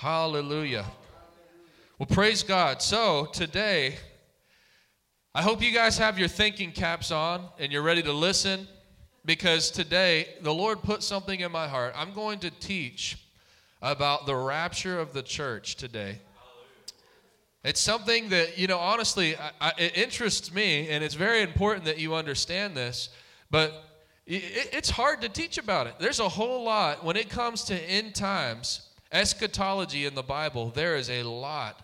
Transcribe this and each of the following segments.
Hallelujah. Well, praise God. So today, I hope you guys have your thinking caps on and you're ready to listen because today the Lord put something in my heart. I'm going to teach about the rapture of the church today. It's something that, you know, honestly, I, I, it interests me, and it's very important that you understand this, but it, it's hard to teach about it. There's a whole lot, when it comes to end times, eschatology in the Bible, there is a lot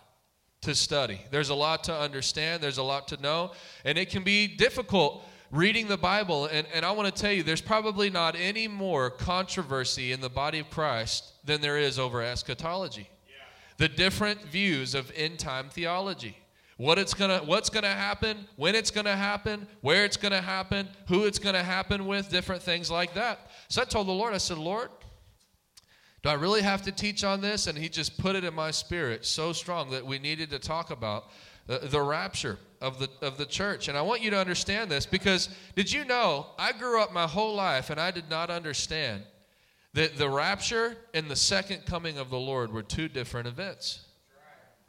to study. There's a lot to understand, there's a lot to know, and it can be difficult reading the Bible. And, and I want to tell you, there's probably not any more controversy in the body of Christ than there is over eschatology. Yeah. The different views of end time theology. What it's gonna, what's gonna happen, when it's gonna happen, where it's gonna happen, who it's gonna happen with, different things like that. So I told the Lord, I said, Lord, do I really have to teach on this? And He just put it in my spirit so strong that we needed to talk about the, the rapture of the of the church. And I want you to understand this because did you know I grew up my whole life and I did not understand that the rapture and the second coming of the Lord were two different events.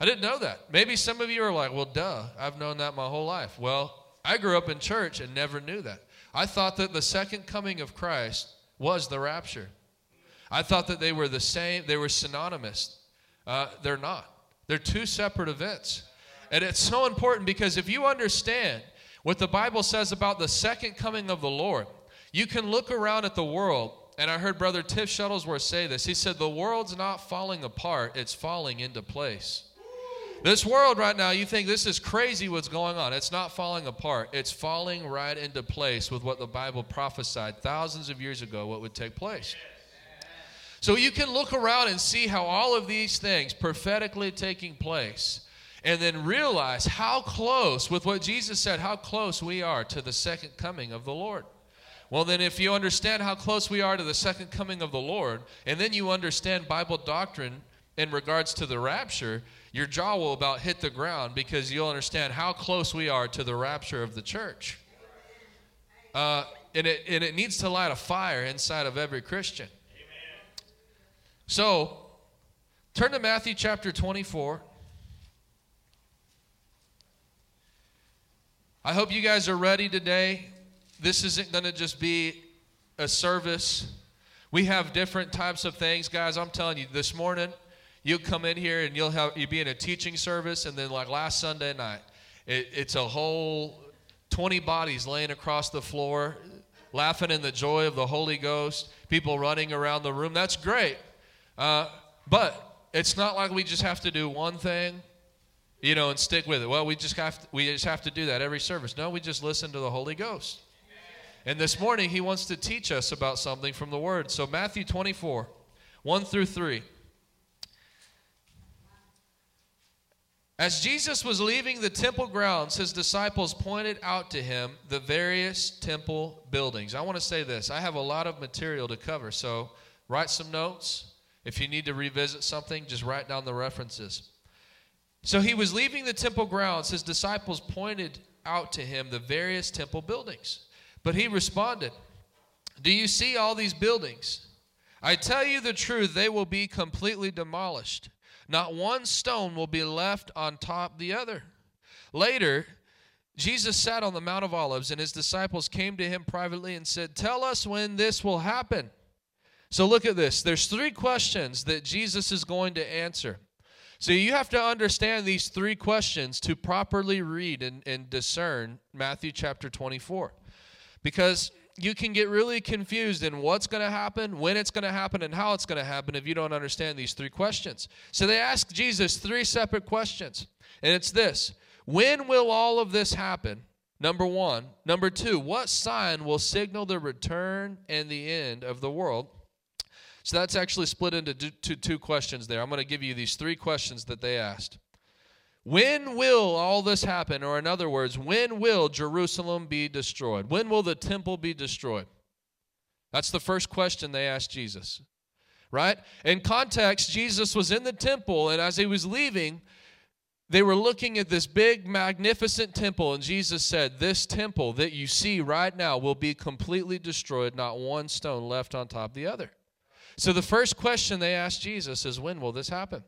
I didn't know that. Maybe some of you are like, well, duh, I've known that my whole life. Well, I grew up in church and never knew that. I thought that the second coming of Christ was the rapture. I thought that they were the same, they were synonymous. Uh, they're not, they're two separate events. And it's so important because if you understand what the Bible says about the second coming of the Lord, you can look around at the world. And I heard Brother Tiff Shuttlesworth say this. He said, The world's not falling apart, it's falling into place. This world right now, you think this is crazy what's going on. It's not falling apart, it's falling right into place with what the Bible prophesied thousands of years ago what would take place. So you can look around and see how all of these things prophetically taking place and then realize how close, with what Jesus said, how close we are to the second coming of the Lord. Well, then, if you understand how close we are to the second coming of the Lord, and then you understand Bible doctrine in regards to the rapture, your jaw will about hit the ground because you'll understand how close we are to the rapture of the church. Uh, and, it, and it needs to light a fire inside of every Christian. So, turn to Matthew chapter 24. I hope you guys are ready today. This isn't going to just be a service. We have different types of things, guys. I'm telling you, this morning, you'll come in here and you'll have you be in a teaching service, and then like last Sunday night, it, it's a whole 20 bodies laying across the floor, laughing in the joy of the Holy Ghost, people running around the room. That's great. Uh, but it's not like we just have to do one thing, you know, and stick with it. Well, we just have to, we just have to do that every service. No, we just listen to the Holy Ghost. And this morning, he wants to teach us about something from the Word. So, Matthew 24, 1 through 3. As Jesus was leaving the temple grounds, his disciples pointed out to him the various temple buildings. I want to say this I have a lot of material to cover, so write some notes, if you need to revisit something, just write down the references. So he was leaving the temple grounds. His disciples pointed out to him the various temple buildings. But he responded, Do you see all these buildings? I tell you the truth, they will be completely demolished. Not one stone will be left on top the other. Later, Jesus sat on the Mount of Olives, and his disciples came to him privately and said, Tell us when this will happen so look at this. There's three questions that Jesus is going to answer. So you have to understand these three questions to properly read and, and discern Matthew chapter 24. Because you can get really confused in what's going to happen, when it's going to happen, and how it's going to happen if you don't understand these three questions. So they ask Jesus three separate questions. And it's this When will all of this happen? Number one. Number two, what sign will signal the return and the end of the world? So that's actually split into two, questions there. I'm going to give you these three questions that they asked. When will all this happen? Or, in other words, when will Jerusalem be destroyed? When will the temple be destroyed? That's the first question they asked Jesus. Right? In context, Jesus was in the temple, and as he was leaving, they were looking at this big, magnificent temple, and Jesus said, This temple that you see right now will be completely destroyed, not one stone left on top of the other. So the first question they asked Jesus is, When will this happen?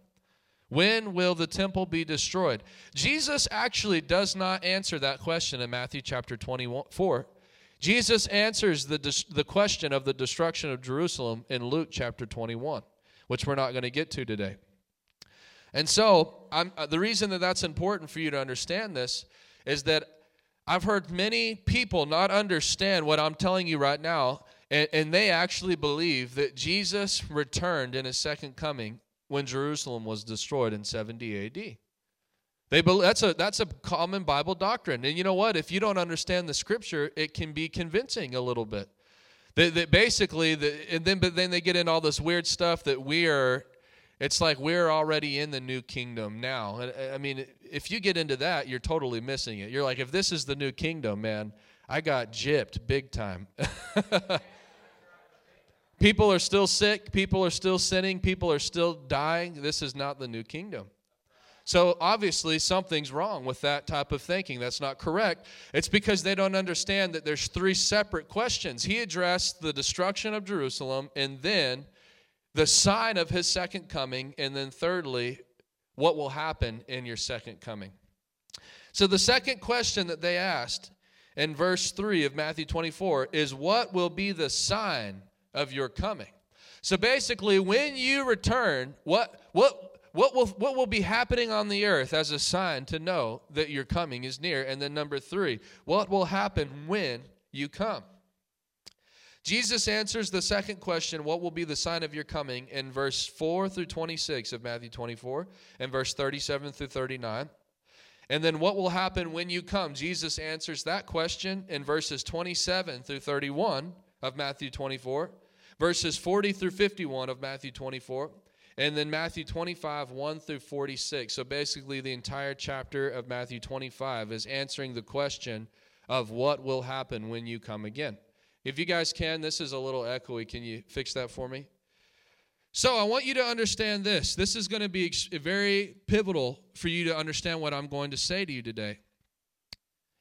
When will the temple be destroyed? Jesus actually does not answer that question in Matthew chapter 24. Jesus answers the, the question of the destruction of Jerusalem in Luke chapter 21, which we're not going to get to today. And so, I'm, uh, the reason that that's important for you to understand this is that I've heard many people not understand what I'm telling you right now, and, and they actually believe that Jesus returned in his second coming when Jerusalem was destroyed in 70 AD. They believe, that's a that's a common Bible doctrine, and you know what? If you don't understand the Scripture, it can be convincing a little bit. That, that basically, the, and then but then they get in all this weird stuff that we are it's like we're already in the new kingdom now. I mean, if you get into that, you're totally missing it. You're like, if this is the new kingdom, man, I got gypped big time. people are still sick. People are still sinning. People are still dying. This is not the new kingdom. So obviously something's wrong with that type of thinking. That's not correct. It's because they don't understand that there's three separate questions. He addressed the destruction of Jerusalem and then the sign of his second coming, and then thirdly, what will happen in your second coming. So, the second question that they asked in verse 3 of Matthew 24 is, What will be the sign of your coming? So, basically, when you return, what, what, what, will, what will be happening on the earth as a sign to know that your coming is near? And then, number three, what will happen when you come? Jesus answers the second question, What will be the sign of your coming? in verse 4 through 26 of Matthew 24, and verse 37 through 39. And then what will happen when you come? Jesus answers that question in verses 27 through 31 of Matthew 24, verses 40 through 51 of Matthew 24, and then Matthew 25, 1 through 46. So basically, the entire chapter of Matthew 25 is answering the question of what will happen when you come again. If you guys can, this is a little echoey. Can you fix that for me? So I want you to understand this. This is going to be very pivotal for you to understand what I'm going to say to you today.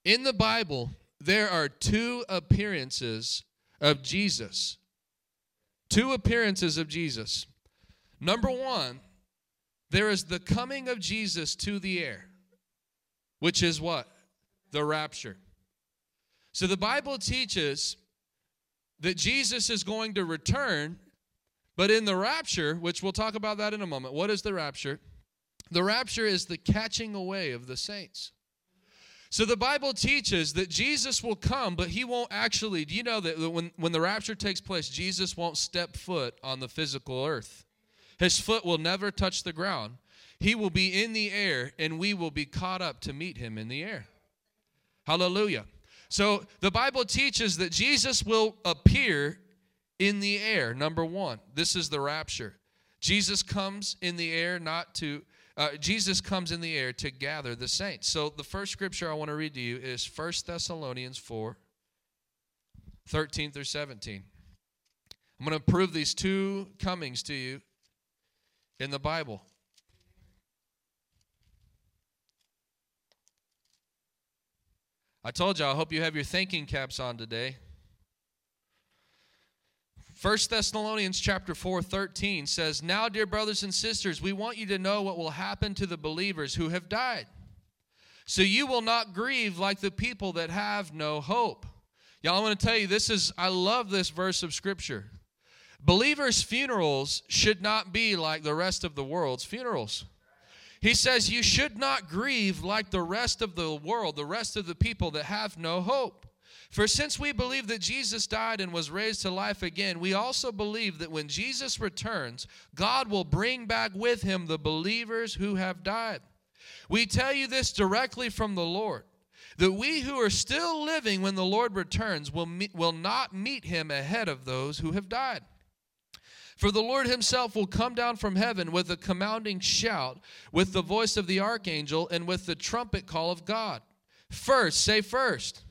In the Bible, there are two appearances of Jesus. Two appearances of Jesus. Number one, there is the coming of Jesus to the air, which is what? The rapture. So the Bible teaches that Jesus is going to return, but in the rapture, which we'll talk about that in a moment, what is the rapture? The rapture is the catching away of the saints. So the Bible teaches that Jesus will come, but he won't actually. Do you know that when, when the rapture takes place, Jesus won't step foot on the physical earth? His foot will never touch the ground. He will be in the air, and we will be caught up to meet him in the air. Hallelujah. So the Bible teaches that Jesus will appear in the air, number one. This is the rapture. Jesus comes in the air not to, uh, Jesus comes in the air to gather the saints. So the first scripture I want to read to you is 1 Thessalonians 4 13 through 17. I'm going to prove these two comings to you in the Bible. I told you, I hope you have your thinking caps on today. 1 Thessalonians chapter 4 13 says, Now, dear brothers and sisters, we want you to know what will happen to the believers who have died. So you will not grieve like the people that have no hope. Y'all, I'm going to tell you, this is, I love this verse of Scripture. Believers' funerals should not be like the rest of the world's funerals. He says, You should not grieve like the rest of the world, the rest of the people that have no hope. For since we believe that Jesus died and was raised to life again, we also believe that when Jesus returns, God will bring back with him the believers who have died. We tell you this directly from the Lord that we who are still living when the Lord returns will, meet, will not meet him ahead of those who have died. For the Lord himself will come down from heaven with a commanding shout, with the voice of the archangel, and with the trumpet call of God. First, say first.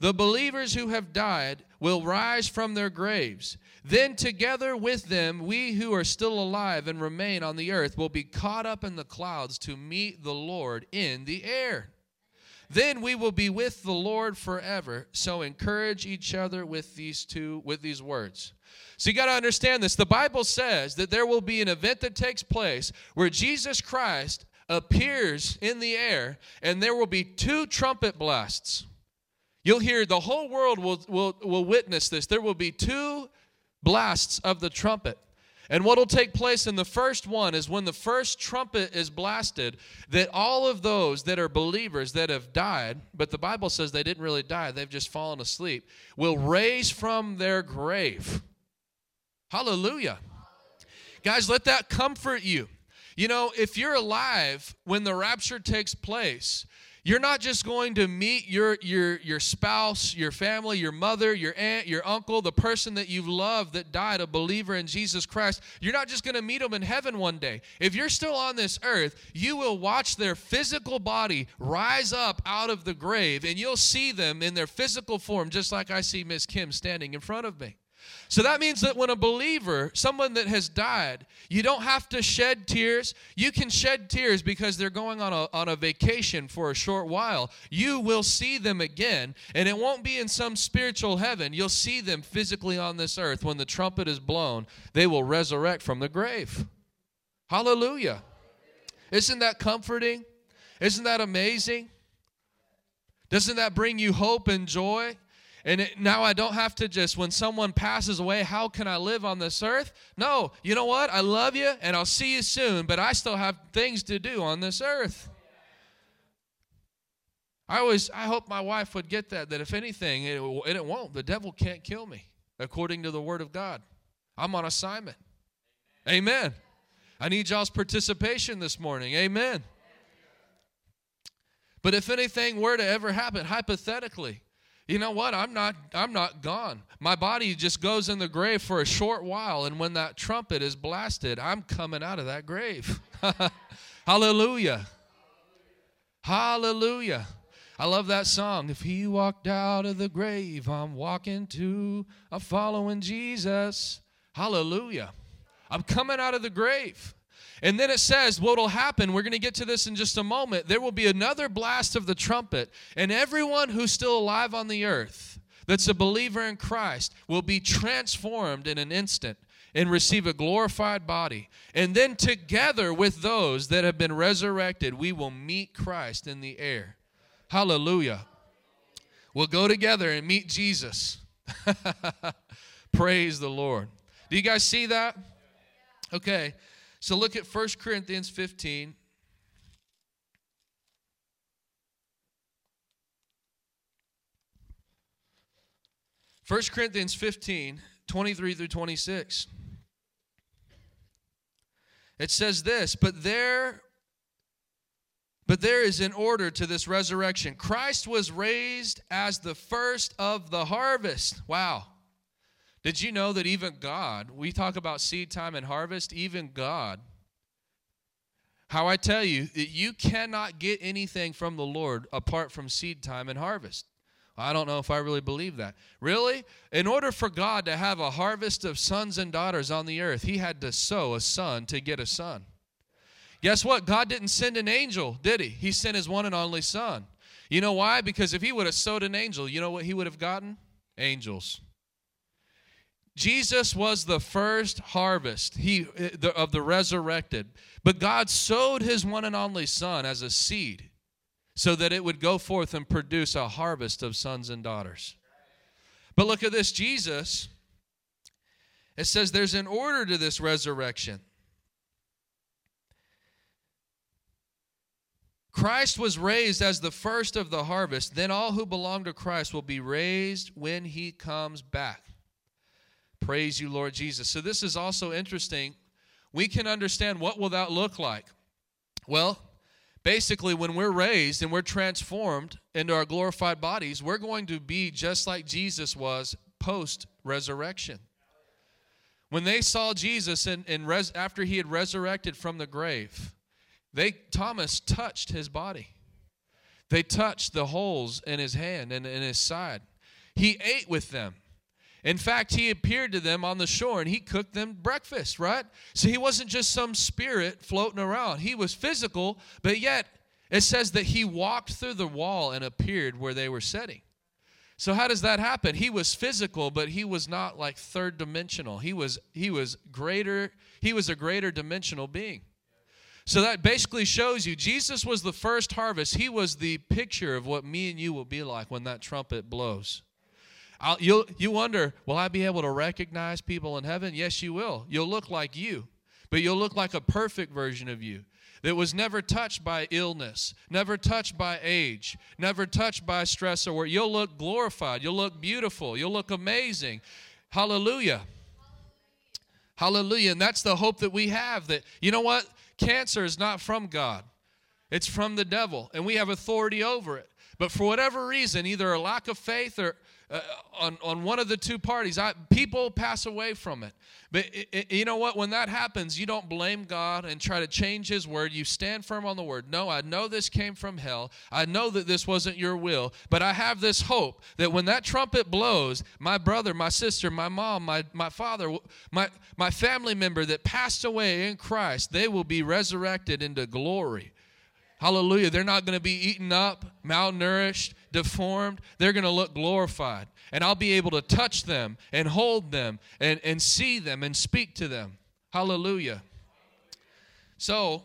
The believers who have died will rise from their graves. Then, together with them, we who are still alive and remain on the earth will be caught up in the clouds to meet the Lord in the air. Then we will be with the Lord forever. So encourage each other with these two with these words. So you got to understand this. The Bible says that there will be an event that takes place where Jesus Christ appears in the air and there will be two trumpet blasts. You'll hear the whole world will, will, will witness this. There will be two blasts of the trumpet. And what will take place in the first one is when the first trumpet is blasted, that all of those that are believers that have died, but the Bible says they didn't really die, they've just fallen asleep, will raise from their grave. Hallelujah. Guys, let that comfort you. You know, if you're alive when the rapture takes place, you're not just going to meet your your your spouse, your family, your mother, your aunt, your uncle, the person that you've loved that died, a believer in Jesus Christ. You're not just going to meet them in heaven one day. If you're still on this earth, you will watch their physical body rise up out of the grave and you'll see them in their physical form just like I see Miss Kim standing in front of me. So that means that when a believer, someone that has died, you don't have to shed tears. You can shed tears because they're going on a, on a vacation for a short while. You will see them again, and it won't be in some spiritual heaven. You'll see them physically on this earth. When the trumpet is blown, they will resurrect from the grave. Hallelujah. Isn't that comforting? Isn't that amazing? Doesn't that bring you hope and joy? And it, now I don't have to just, when someone passes away, how can I live on this earth? No, you know what? I love you and I'll see you soon, but I still have things to do on this earth. I always, I hope my wife would get that, that if anything, it, and it won't, the devil can't kill me, according to the word of God. I'm on assignment. Amen. I need y'all's participation this morning. Amen. But if anything were to ever happen, hypothetically, you know what? I'm not i'm not gone. My body just goes in the grave for a short while and when that trumpet is blasted i'm coming out of that grave. Hallelujah. Hallelujah. I love that song. If he walked out of the grave i'm walking to i'm following jesus. Hallelujah. I'm coming out of the grave and then it says what will happen, we're going to get to this in just a moment. There will be another blast of the trumpet, and everyone who's still alive on the earth that's a believer in Christ will be transformed in an instant and receive a glorified body. And then together with those that have been resurrected, we will meet Christ in the air. Hallelujah. We'll go together and meet Jesus. Praise the Lord. Do you guys see that? Okay. So look at 1 Corinthians 15. First Corinthians 15, 23 through 26. It says this, but there but there is an order to this resurrection. Christ was raised as the first of the harvest. Wow. Did you know that even God, we talk about seed time and harvest, even God, how I tell you that you cannot get anything from the Lord apart from seed time and harvest. I don't know if I really believe that. Really? In order for God to have a harvest of sons and daughters on the earth, he had to sow a son to get a son. Guess what? God didn't send an angel, did he? He sent his one and only son. You know why? Because if he would have sowed an angel, you know what he would have gotten? Angels. Jesus was the first harvest he, of the resurrected. But God sowed his one and only Son as a seed so that it would go forth and produce a harvest of sons and daughters. But look at this Jesus, it says there's an order to this resurrection. Christ was raised as the first of the harvest. Then all who belong to Christ will be raised when he comes back. Praise you, Lord Jesus. So this is also interesting. We can understand what will that look like? Well, basically when we're raised and we're transformed into our glorified bodies, we're going to be just like Jesus was post resurrection. When they saw Jesus and, and res, after he had resurrected from the grave, they Thomas touched his body. They touched the holes in his hand and in his side. He ate with them. In fact, he appeared to them on the shore and he cooked them breakfast, right? So he wasn't just some spirit floating around. He was physical, but yet it says that he walked through the wall and appeared where they were sitting. So how does that happen? He was physical, but he was not like third dimensional. He was he was greater, he was a greater dimensional being. So that basically shows you Jesus was the first harvest. He was the picture of what me and you will be like when that trumpet blows. I'll, you'll, you wonder, will I be able to recognize people in heaven? Yes, you will. You'll look like you, but you'll look like a perfect version of you that was never touched by illness, never touched by age, never touched by stress or work. You'll look glorified. You'll look beautiful. You'll look amazing. Hallelujah. Hallelujah. And that's the hope that we have that, you know what? Cancer is not from God, it's from the devil, and we have authority over it. But for whatever reason, either a lack of faith or uh, on, on one of the two parties, I, people pass away from it. But it, it, you know what? When that happens, you don't blame God and try to change His word. You stand firm on the word. No, I know this came from hell. I know that this wasn't your will. But I have this hope that when that trumpet blows, my brother, my sister, my mom, my, my father, my, my family member that passed away in Christ, they will be resurrected into glory. Hallelujah. They're not going to be eaten up, malnourished, deformed. They're going to look glorified. And I'll be able to touch them and hold them and, and see them and speak to them. Hallelujah. So,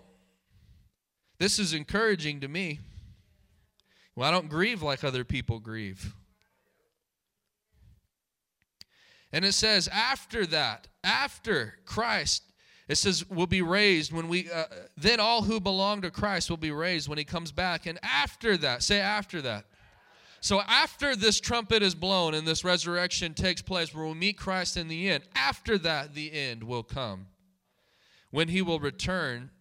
this is encouraging to me. Well, I don't grieve like other people grieve. And it says, after that, after Christ it says, will be raised when we, uh, then all who belong to Christ will be raised when he comes back. And after that, say after that. So after this trumpet is blown and this resurrection takes place, where we meet Christ in the end, after that, the end will come. When he will return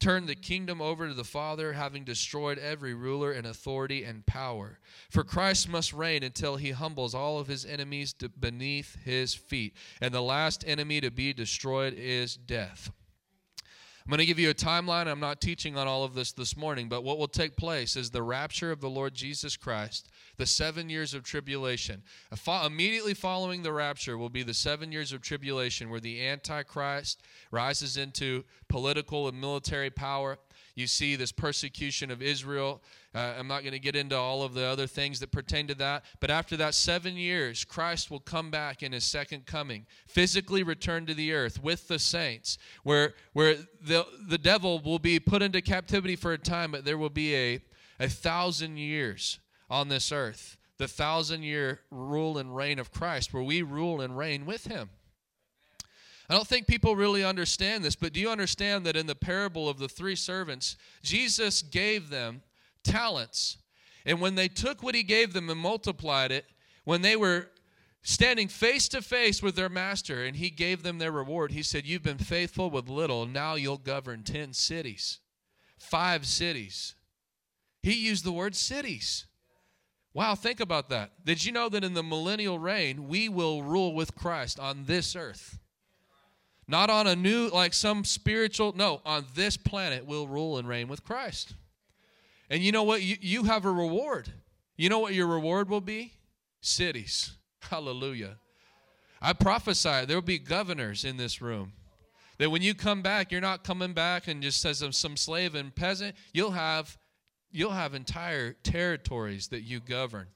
Turn the kingdom over to the Father, having destroyed every ruler and authority and power. For Christ must reign until he humbles all of his enemies beneath his feet. And the last enemy to be destroyed is death. I'm going to give you a timeline. I'm not teaching on all of this this morning, but what will take place is the rapture of the Lord Jesus Christ, the seven years of tribulation. Immediately following the rapture will be the seven years of tribulation where the Antichrist rises into political and military power. You see this persecution of Israel. Uh, I'm not going to get into all of the other things that pertain to that. But after that seven years, Christ will come back in his second coming, physically return to the earth with the saints, where, where the, the devil will be put into captivity for a time, but there will be a, a thousand years on this earth. The thousand year rule and reign of Christ, where we rule and reign with him. I don't think people really understand this, but do you understand that in the parable of the three servants, Jesus gave them talents. And when they took what he gave them and multiplied it, when they were standing face to face with their master and he gave them their reward, he said, You've been faithful with little, now you'll govern 10 cities, five cities. He used the word cities. Wow, think about that. Did you know that in the millennial reign, we will rule with Christ on this earth? Not on a new, like some spiritual, no, on this planet we'll rule and reign with Christ. And you know what? You, you have a reward. You know what your reward will be? Cities. Hallelujah. I prophesy there will be governors in this room. That when you come back, you're not coming back and just as some slave and peasant. You'll have you'll have entire territories that you govern.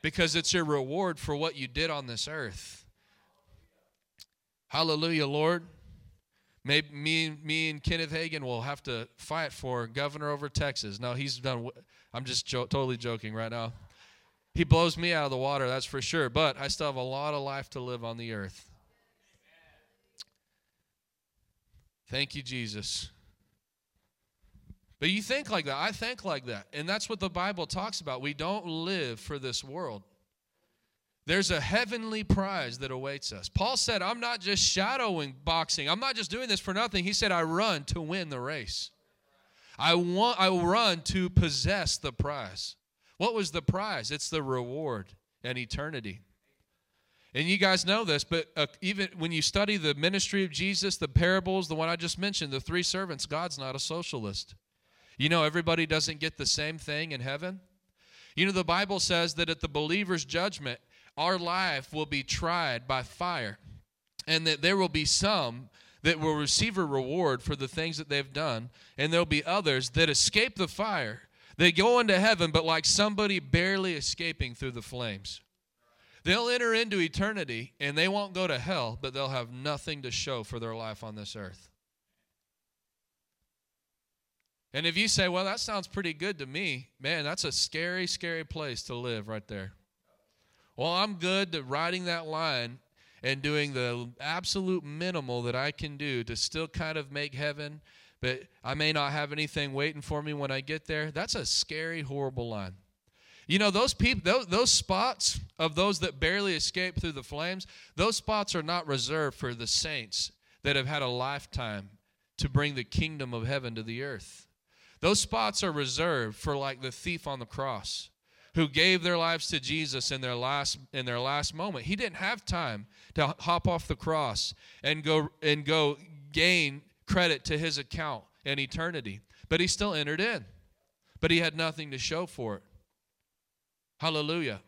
Because it's your reward for what you did on this earth. Hallelujah, Lord. Maybe me, me and Kenneth Hagin will have to fight for governor over Texas. No, he's done. I'm just jo- totally joking right now. He blows me out of the water, that's for sure. But I still have a lot of life to live on the earth. Thank you, Jesus. But you think like that. I think like that. And that's what the Bible talks about. We don't live for this world. There's a heavenly prize that awaits us. Paul said, I'm not just shadowing boxing. I'm not just doing this for nothing. He said, I run to win the race. I want I run to possess the prize. What was the prize? It's the reward and eternity. And you guys know this, but uh, even when you study the ministry of Jesus, the parables, the one I just mentioned, the three servants, God's not a socialist. You know, everybody doesn't get the same thing in heaven. You know, the Bible says that at the believer's judgment, our life will be tried by fire, and that there will be some that will receive a reward for the things that they've done, and there'll be others that escape the fire They go into heaven, but like somebody barely escaping through the flames. They'll enter into eternity and they won't go to hell, but they'll have nothing to show for their life on this earth. And if you say, well, that sounds pretty good to me, man, that's a scary, scary place to live right there. Well, I'm good to riding that line and doing the absolute minimal that I can do to still kind of make heaven, but I may not have anything waiting for me when I get there. That's a scary, horrible line. You know, those people, those, those spots of those that barely escape through the flames, those spots are not reserved for the saints that have had a lifetime to bring the kingdom of heaven to the earth. Those spots are reserved for like the thief on the cross who gave their lives to Jesus in their last in their last moment. He didn't have time to hop off the cross and go and go gain credit to his account in eternity. But he still entered in. But he had nothing to show for it. Hallelujah.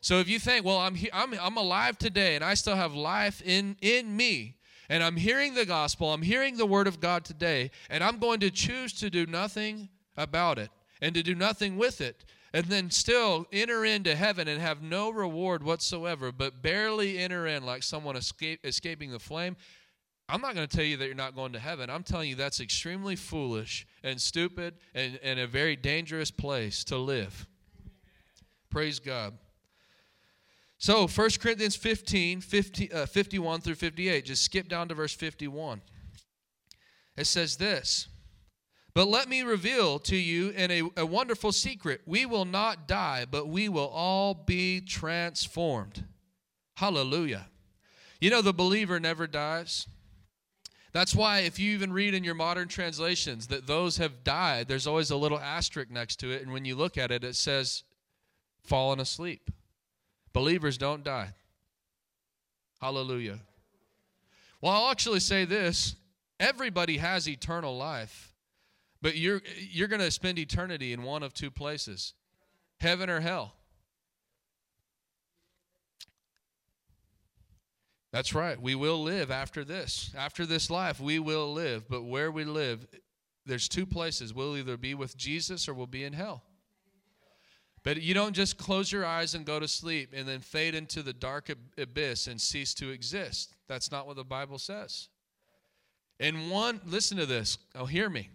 So if you think, well, I'm, I'm, I'm alive today and I still have life in, in me, and I'm hearing the gospel, I'm hearing the word of God today, and I'm going to choose to do nothing about it and to do nothing with it, and then still enter into heaven and have no reward whatsoever, but barely enter in like someone escape, escaping the flame. I'm not going to tell you that you're not going to heaven. I'm telling you that's extremely foolish and stupid and, and a very dangerous place to live. Praise God. So 1 Corinthians 15, 50, uh, 51 through 58. Just skip down to verse 51. It says this. But let me reveal to you in a, a wonderful secret. We will not die, but we will all be transformed. Hallelujah. You know, the believer never dies. That's why, if you even read in your modern translations that those have died, there's always a little asterisk next to it. And when you look at it, it says, fallen asleep. Believers don't die. Hallelujah. Well, I'll actually say this everybody has eternal life, but you're, you're going to spend eternity in one of two places heaven or hell. That's right. We will live after this. After this life, we will live. But where we live, there's two places. We'll either be with Jesus or we'll be in hell. But you don't just close your eyes and go to sleep and then fade into the dark abyss and cease to exist. That's not what the Bible says. In one, listen to this. Oh, hear me.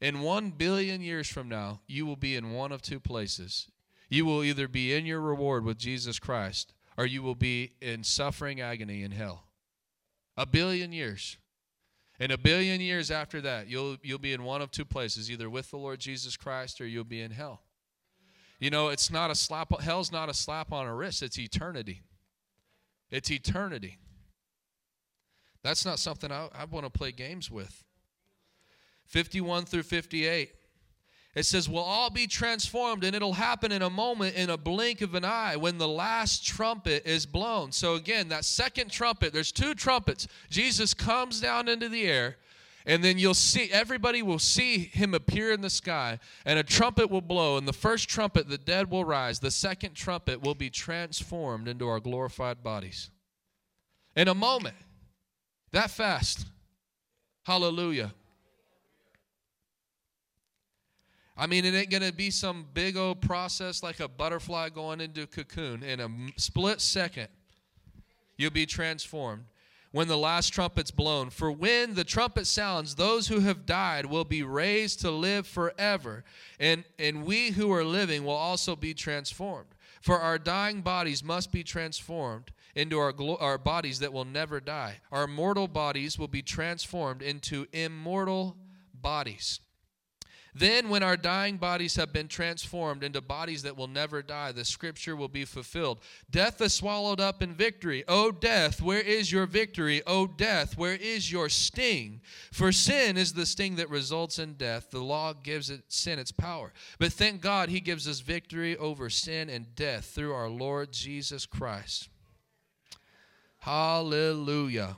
In one billion years from now, you will be in one of two places. You will either be in your reward with Jesus Christ or you will be in suffering agony in hell. A billion years. And a billion years after that, you'll, you'll be in one of two places, either with the Lord Jesus Christ or you'll be in hell. You know, it's not a slap, hell's not a slap on a wrist, it's eternity. It's eternity. That's not something I, I want to play games with. 51 through 58. It says, We'll all be transformed, and it'll happen in a moment, in a blink of an eye, when the last trumpet is blown. So, again, that second trumpet, there's two trumpets. Jesus comes down into the air, and then you'll see, everybody will see him appear in the sky, and a trumpet will blow. And the first trumpet, the dead will rise. The second trumpet will be transformed into our glorified bodies. In a moment, that fast. Hallelujah. I mean, it ain't going to be some big old process like a butterfly going into a cocoon. In a split second, you'll be transformed when the last trumpet's blown. For when the trumpet sounds, those who have died will be raised to live forever, and, and we who are living will also be transformed. For our dying bodies must be transformed into our, our bodies that will never die. Our mortal bodies will be transformed into immortal bodies. Then, when our dying bodies have been transformed into bodies that will never die, the scripture will be fulfilled. Death is swallowed up in victory. O death, where is your victory? O death, where is your sting? For sin is the sting that results in death. The law gives it, sin its power. But thank God he gives us victory over sin and death through our Lord Jesus Christ. Hallelujah.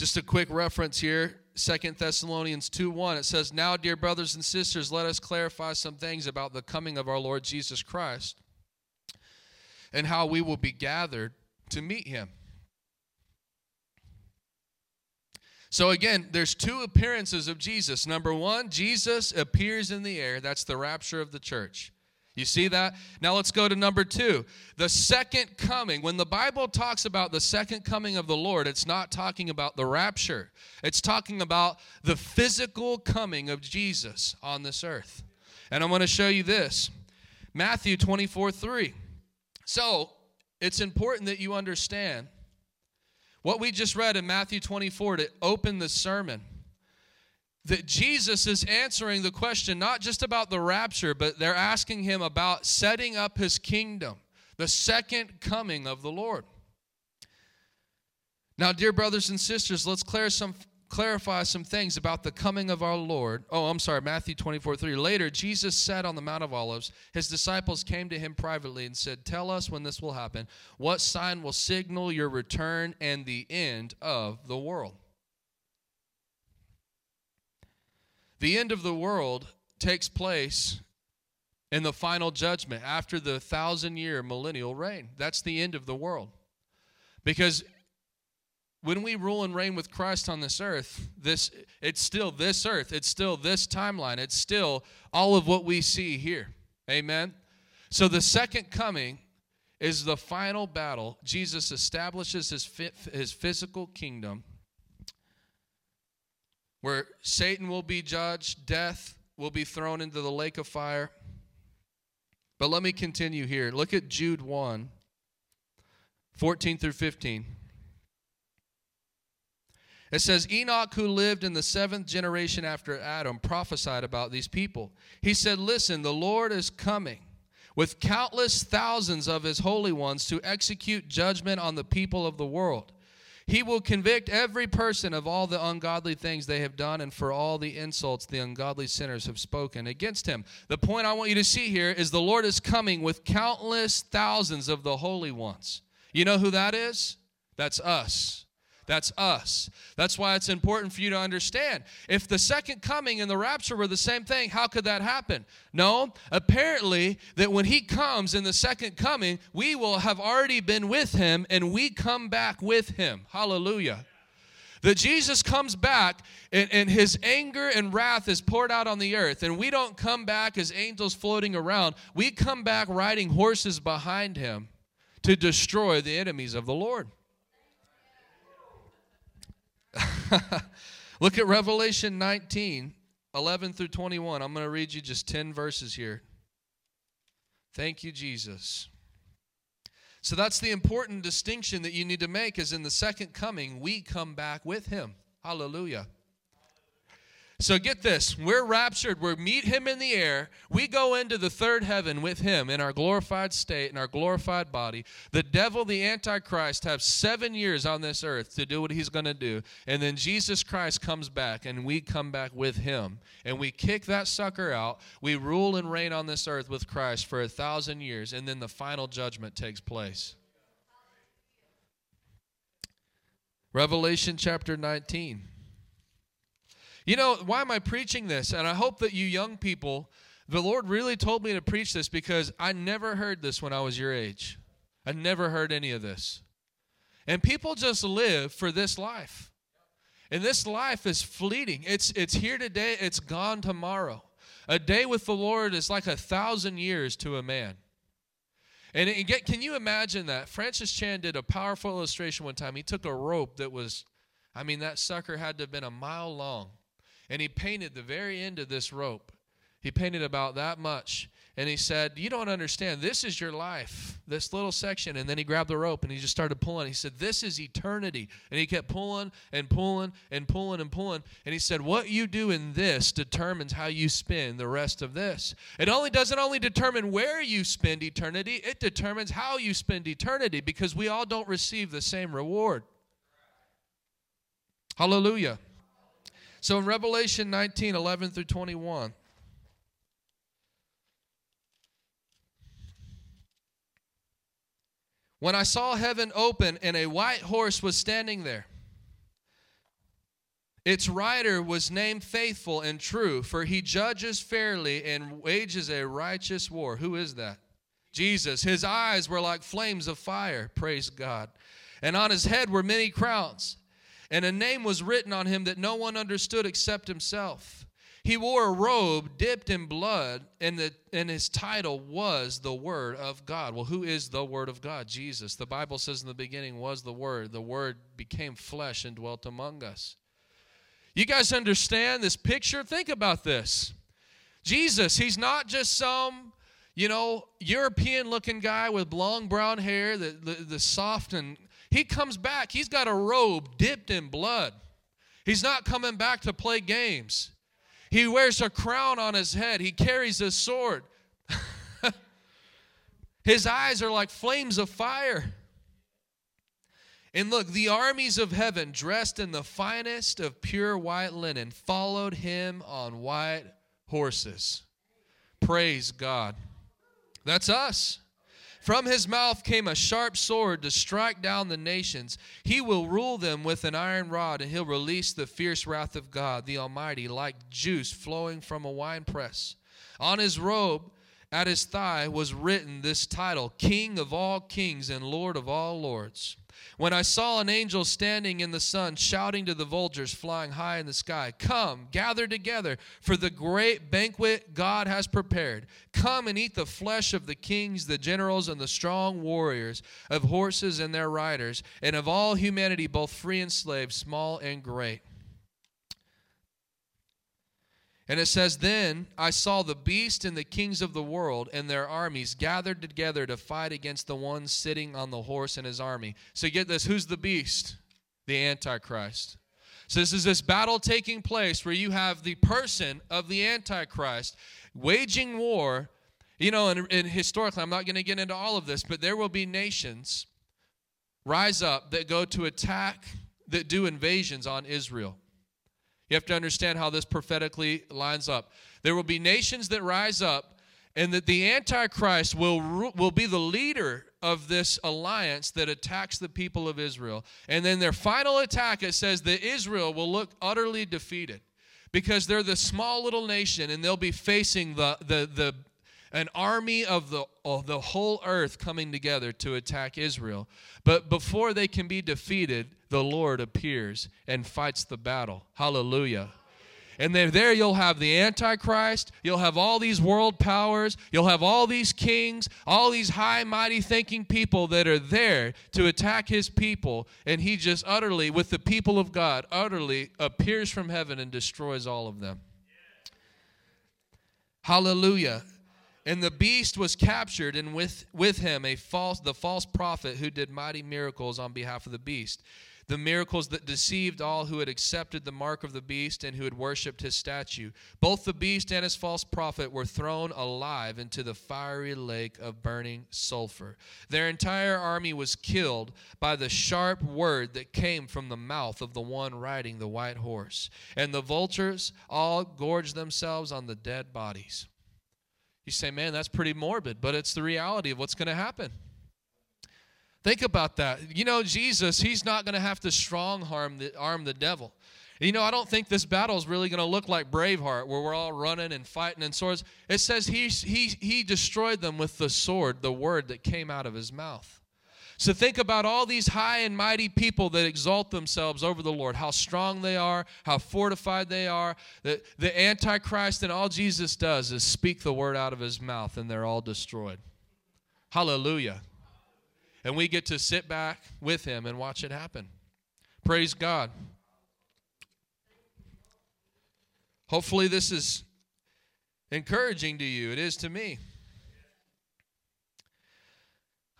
Just a quick reference here. Second Thessalonians 2 1, it says, Now, dear brothers and sisters, let us clarify some things about the coming of our Lord Jesus Christ and how we will be gathered to meet him. So again, there's two appearances of Jesus. Number one, Jesus appears in the air. That's the rapture of the church. You see that? Now let's go to number two. The second coming. When the Bible talks about the second coming of the Lord, it's not talking about the rapture, it's talking about the physical coming of Jesus on this earth. And I'm going to show you this Matthew 24 3. So it's important that you understand what we just read in Matthew 24 to open the sermon that Jesus is answering the question not just about the rapture, but they're asking him about setting up his kingdom, the second coming of the Lord. Now, dear brothers and sisters, let's some, clarify some things about the coming of our Lord. Oh, I'm sorry, Matthew 24 3. Later, Jesus sat on the Mount of Olives. His disciples came to him privately and said, Tell us when this will happen. What sign will signal your return and the end of the world? The end of the world takes place in the final judgment after the thousand year millennial reign. That's the end of the world. Because when we rule and reign with Christ on this earth, this it's still this earth, it's still this timeline, it's still all of what we see here. Amen. So the second coming is the final battle. Jesus establishes his his physical kingdom where Satan will be judged, death will be thrown into the lake of fire. But let me continue here. Look at Jude 1 14 through 15. It says, Enoch, who lived in the seventh generation after Adam, prophesied about these people. He said, Listen, the Lord is coming with countless thousands of his holy ones to execute judgment on the people of the world. He will convict every person of all the ungodly things they have done and for all the insults the ungodly sinners have spoken against him. The point I want you to see here is the Lord is coming with countless thousands of the holy ones. You know who that is? That's us. That's us. That's why it's important for you to understand. If the second coming and the rapture were the same thing, how could that happen? No, apparently, that when he comes in the second coming, we will have already been with him and we come back with him. Hallelujah that Jesus comes back and, and, his anger and wrath is poured out on the earth, and we don't come back as angels floating around. We come back riding horses behind him to destroy the enemies of the Lord. Look at Revelation 19, 11 through 21. I'm going to read you just 10 verses here. Thank you, Jesus. So that's the important distinction that you need to make is in the second coming, we come back with him. Hallelujah. So get this we're raptured, we meet him in the air, we go into the third heaven with him in our glorified state, in our glorified body. The devil, the Antichrist, have seven years on this earth to do what he's going to do. And then Jesus Christ comes back, and we come back with him. And we kick that sucker out. We rule and reign on this earth with Christ for a thousand years, and then the final judgment takes place. Revelation chapter 19. You know, why am I preaching this? And I hope that you young people, the Lord really told me to preach this because I never heard this when I was your age. I never heard any of this. And people just live for this life. And this life is fleeting. It's it's here today, it's gone tomorrow. A day with the Lord is like a thousand years to a man. And get, can you imagine that? Francis Chan did a powerful illustration one time. He took a rope that was, I mean, that sucker had to have been a mile long. And he painted the very end of this rope. He painted about that much. And he said, You don't understand. This is your life, this little section. And then he grabbed the rope and he just started pulling. He said, This is eternity. And he kept pulling and pulling and pulling and pulling. And he said, What you do in this determines how you spend the rest of this. It only doesn't only determine where you spend eternity, it determines how you spend eternity because we all don't receive the same reward. Hallelujah. So in Revelation 19 11 through 21, when I saw heaven open and a white horse was standing there, its rider was named Faithful and True, for he judges fairly and wages a righteous war. Who is that? Jesus. His eyes were like flames of fire. Praise God. And on his head were many crowns. And a name was written on him that no one understood except himself. He wore a robe dipped in blood, and, the, and his title was the Word of God. Well, who is the Word of God? Jesus. The Bible says in the beginning was the Word. The Word became flesh and dwelt among us. You guys understand this picture? Think about this. Jesus, he's not just some, you know, European looking guy with long brown hair, the, the, the soft and he comes back. He's got a robe dipped in blood. He's not coming back to play games. He wears a crown on his head. He carries a sword. his eyes are like flames of fire. And look, the armies of heaven, dressed in the finest of pure white linen, followed him on white horses. Praise God. That's us. From his mouth came a sharp sword to strike down the nations. He will rule them with an iron rod, and he'll release the fierce wrath of God, the Almighty, like juice flowing from a winepress. On his robe, at his thigh, was written this title King of all kings and Lord of all lords. When I saw an angel standing in the sun, shouting to the vultures flying high in the sky, Come, gather together for the great banquet God has prepared. Come and eat the flesh of the kings, the generals, and the strong warriors, of horses and their riders, and of all humanity, both free and slave, small and great. And it says, Then I saw the beast and the kings of the world and their armies gathered together to fight against the one sitting on the horse and his army. So get this who's the beast? The Antichrist. So this is this battle taking place where you have the person of the Antichrist waging war. You know, and, and historically, I'm not going to get into all of this, but there will be nations rise up that go to attack, that do invasions on Israel. You have to understand how this prophetically lines up. There will be nations that rise up, and that the Antichrist will, will be the leader of this alliance that attacks the people of Israel. And then their final attack, it says that Israel will look utterly defeated because they're the small little nation and they'll be facing the, the, the, an army of the, of the whole earth coming together to attack Israel. But before they can be defeated, the Lord appears and fights the battle. Hallelujah. And there you'll have the Antichrist, you'll have all these world powers, you'll have all these kings, all these high, mighty thinking people that are there to attack his people. And he just utterly, with the people of God, utterly appears from heaven and destroys all of them. Hallelujah. And the beast was captured, and with, with him a false the false prophet who did mighty miracles on behalf of the beast the miracles that deceived all who had accepted the mark of the beast and who had worshipped his statue. Both the beast and his false prophet were thrown alive into the fiery lake of burning sulfur. Their entire army was killed by the sharp word that came from the mouth of the one riding the white horse. And the vultures all gorged themselves on the dead bodies. You say, man, that's pretty morbid, but it's the reality of what's going to happen. Think about that. You know, Jesus, he's not going to have to strong arm the, arm the devil. You know, I don't think this battle is really going to look like Braveheart, where we're all running and fighting and swords. It says he, he, he destroyed them with the sword, the word that came out of his mouth. So think about all these high and mighty people that exalt themselves over the Lord, how strong they are, how fortified they are. The, the Antichrist and all Jesus does is speak the word out of his mouth, and they're all destroyed. Hallelujah. And we get to sit back with him and watch it happen. Praise God. Hopefully, this is encouraging to you. It is to me.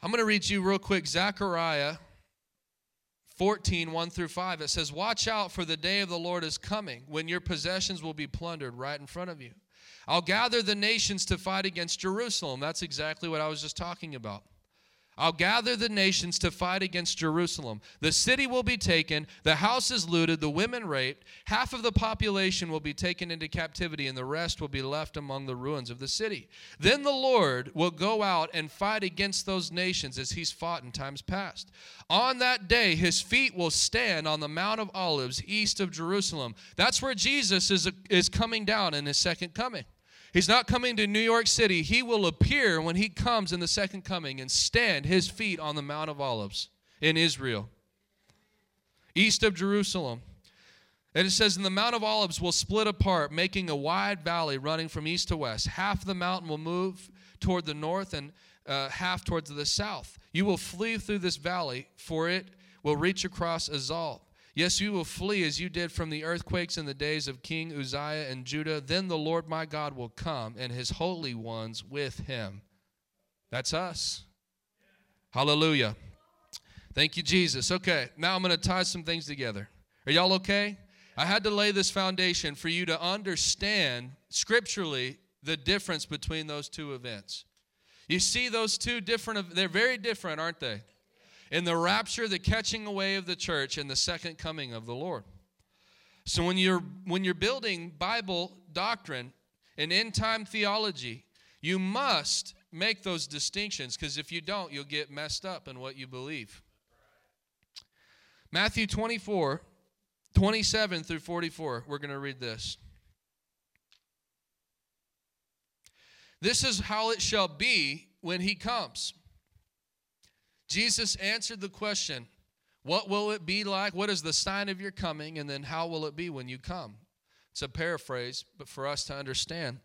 I'm going to read you real quick Zechariah 14, 1 through 5. It says, Watch out, for the day of the Lord is coming, when your possessions will be plundered right in front of you. I'll gather the nations to fight against Jerusalem. That's exactly what I was just talking about. I'll gather the nations to fight against Jerusalem. The city will be taken, the house is looted, the women raped, half of the population will be taken into captivity, and the rest will be left among the ruins of the city. Then the Lord will go out and fight against those nations as he's fought in times past. On that day, his feet will stand on the Mount of Olives east of Jerusalem. That's where Jesus is, is coming down in his second coming. He's not coming to New York City. He will appear when he comes in the second coming and stand his feet on the Mount of Olives in Israel. east of Jerusalem. And it says, And the Mount of Olives will split apart, making a wide valley running from east to west. Half the mountain will move toward the north and uh, half towards the south. You will flee through this valley, for it will reach across Azal. Yes, you will flee as you did from the earthquakes in the days of King Uzziah and Judah. Then the Lord my God will come, and his holy ones with him. That's us. Hallelujah. Thank you, Jesus. Okay, now I'm going to tie some things together. Are y'all okay? I had to lay this foundation for you to understand scripturally the difference between those two events. You see those two different, they're very different, aren't they? In the rapture, the catching away of the church, and the second coming of the Lord. So when you're when you're building Bible doctrine and end time theology, you must make those distinctions because if you don't, you'll get messed up in what you believe. Matthew 24, 27 through 44. We're going to read this. This is how it shall be when he comes. Jesus answered the question, What will it be like? What is the sign of your coming? And then how will it be when you come? It's a paraphrase, but for us to understand.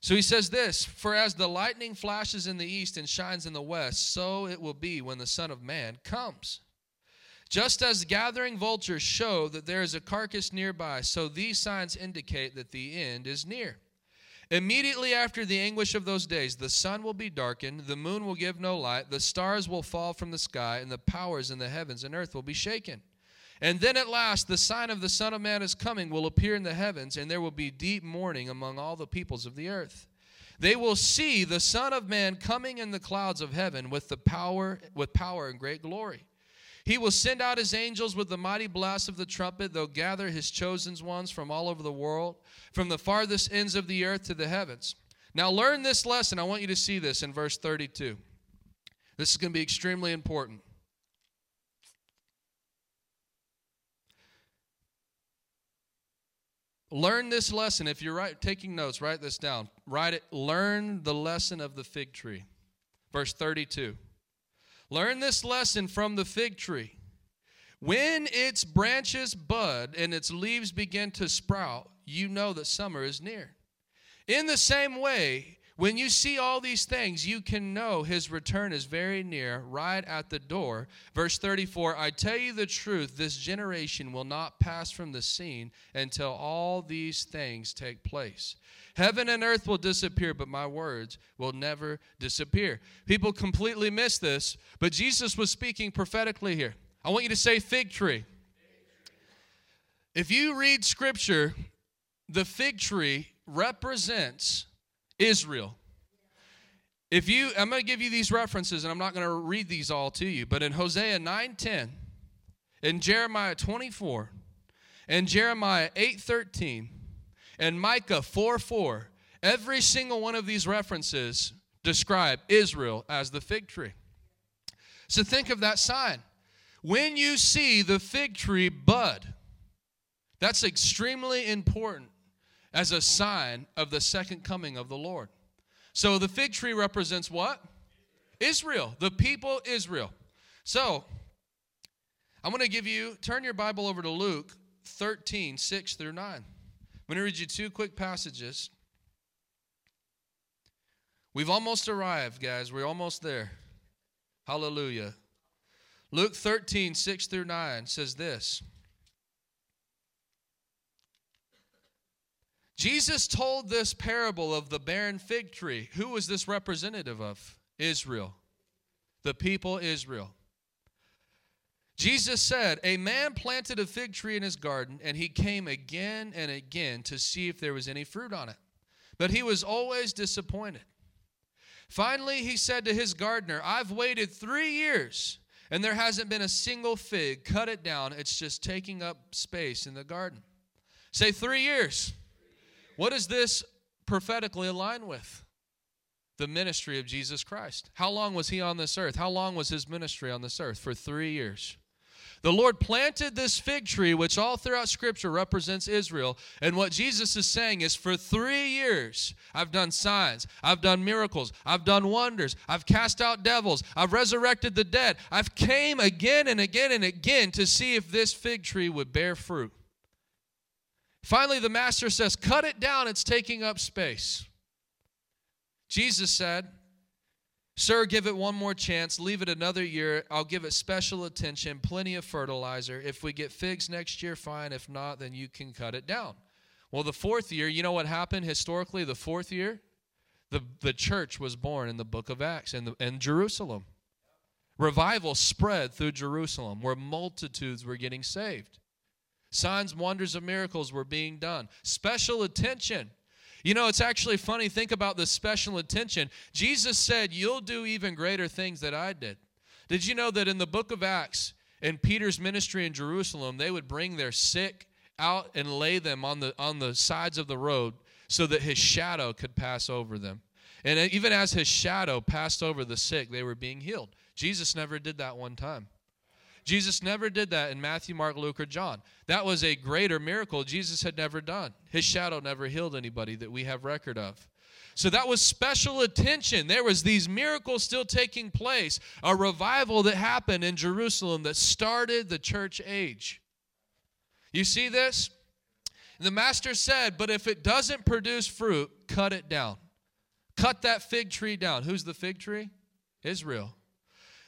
So he says this For as the lightning flashes in the east and shines in the west, so it will be when the Son of Man comes. Just as gathering vultures show that there is a carcass nearby, so these signs indicate that the end is near. Immediately after the anguish of those days, the sun will be darkened, the moon will give no light, the stars will fall from the sky, and the powers in the heavens and earth will be shaken. And then at last, the sign of the Son of Man is coming will appear in the heavens, and there will be deep mourning among all the peoples of the earth. They will see the Son of Man coming in the clouds of heaven with the power, with power and great glory. He will send out his angels with the mighty blast of the trumpet. They'll gather his chosen ones from all over the world, from the farthest ends of the earth to the heavens. Now, learn this lesson. I want you to see this in verse 32. This is going to be extremely important. Learn this lesson. If you're taking notes, write this down. Write it. Learn the lesson of the fig tree. Verse 32. Learn this lesson from the fig tree. When its branches bud and its leaves begin to sprout, you know that summer is near. In the same way, when you see all these things, you can know his return is very near, right at the door. Verse 34 I tell you the truth, this generation will not pass from the scene until all these things take place. Heaven and earth will disappear, but my words will never disappear. People completely miss this, but Jesus was speaking prophetically here. I want you to say fig tree. If you read scripture, the fig tree represents Israel. If you, I'm going to give you these references, and I'm not going to read these all to you, but in Hosea 9:10, in Jeremiah 24, and Jeremiah 8:13, and Micah 4 4, every single one of these references describe Israel as the fig tree. So think of that sign. When you see the fig tree bud, that's extremely important as a sign of the second coming of the Lord. So the fig tree represents what? Israel, the people Israel. So I'm going to give you, turn your Bible over to Luke 13, 6 through 9. I'm going to read you two quick passages. We've almost arrived, guys. We're almost there. Hallelujah. Luke 13, 6 through 9 says this Jesus told this parable of the barren fig tree. Who was this representative of? Israel. The people Israel. Jesus said, A man planted a fig tree in his garden, and he came again and again to see if there was any fruit on it. But he was always disappointed. Finally, he said to his gardener, I've waited three years, and there hasn't been a single fig. Cut it down. It's just taking up space in the garden. Say three years. What does this prophetically align with? The ministry of Jesus Christ. How long was he on this earth? How long was his ministry on this earth? For three years. The Lord planted this fig tree, which all throughout Scripture represents Israel. And what Jesus is saying is for three years, I've done signs, I've done miracles, I've done wonders, I've cast out devils, I've resurrected the dead. I've came again and again and again to see if this fig tree would bear fruit. Finally, the master says, Cut it down, it's taking up space. Jesus said, Sir, give it one more chance. Leave it another year. I'll give it special attention, plenty of fertilizer. If we get figs next year, fine. If not, then you can cut it down. Well, the fourth year, you know what happened historically? The fourth year, the, the church was born in the book of Acts in, the, in Jerusalem. Revival spread through Jerusalem where multitudes were getting saved. Signs, wonders, and miracles were being done. Special attention you know, it's actually funny. Think about the special attention. Jesus said, You'll do even greater things that I did. Did you know that in the book of Acts, in Peter's ministry in Jerusalem, they would bring their sick out and lay them on the, on the sides of the road so that his shadow could pass over them? And even as his shadow passed over the sick, they were being healed. Jesus never did that one time. Jesus never did that in Matthew, Mark, Luke, or John. That was a greater miracle Jesus had never done. His shadow never healed anybody that we have record of. So that was special attention. There was these miracles still taking place, a revival that happened in Jerusalem that started the church age. You see this? The master said, "But if it doesn't produce fruit, cut it down. Cut that fig tree down." Who's the fig tree? Israel.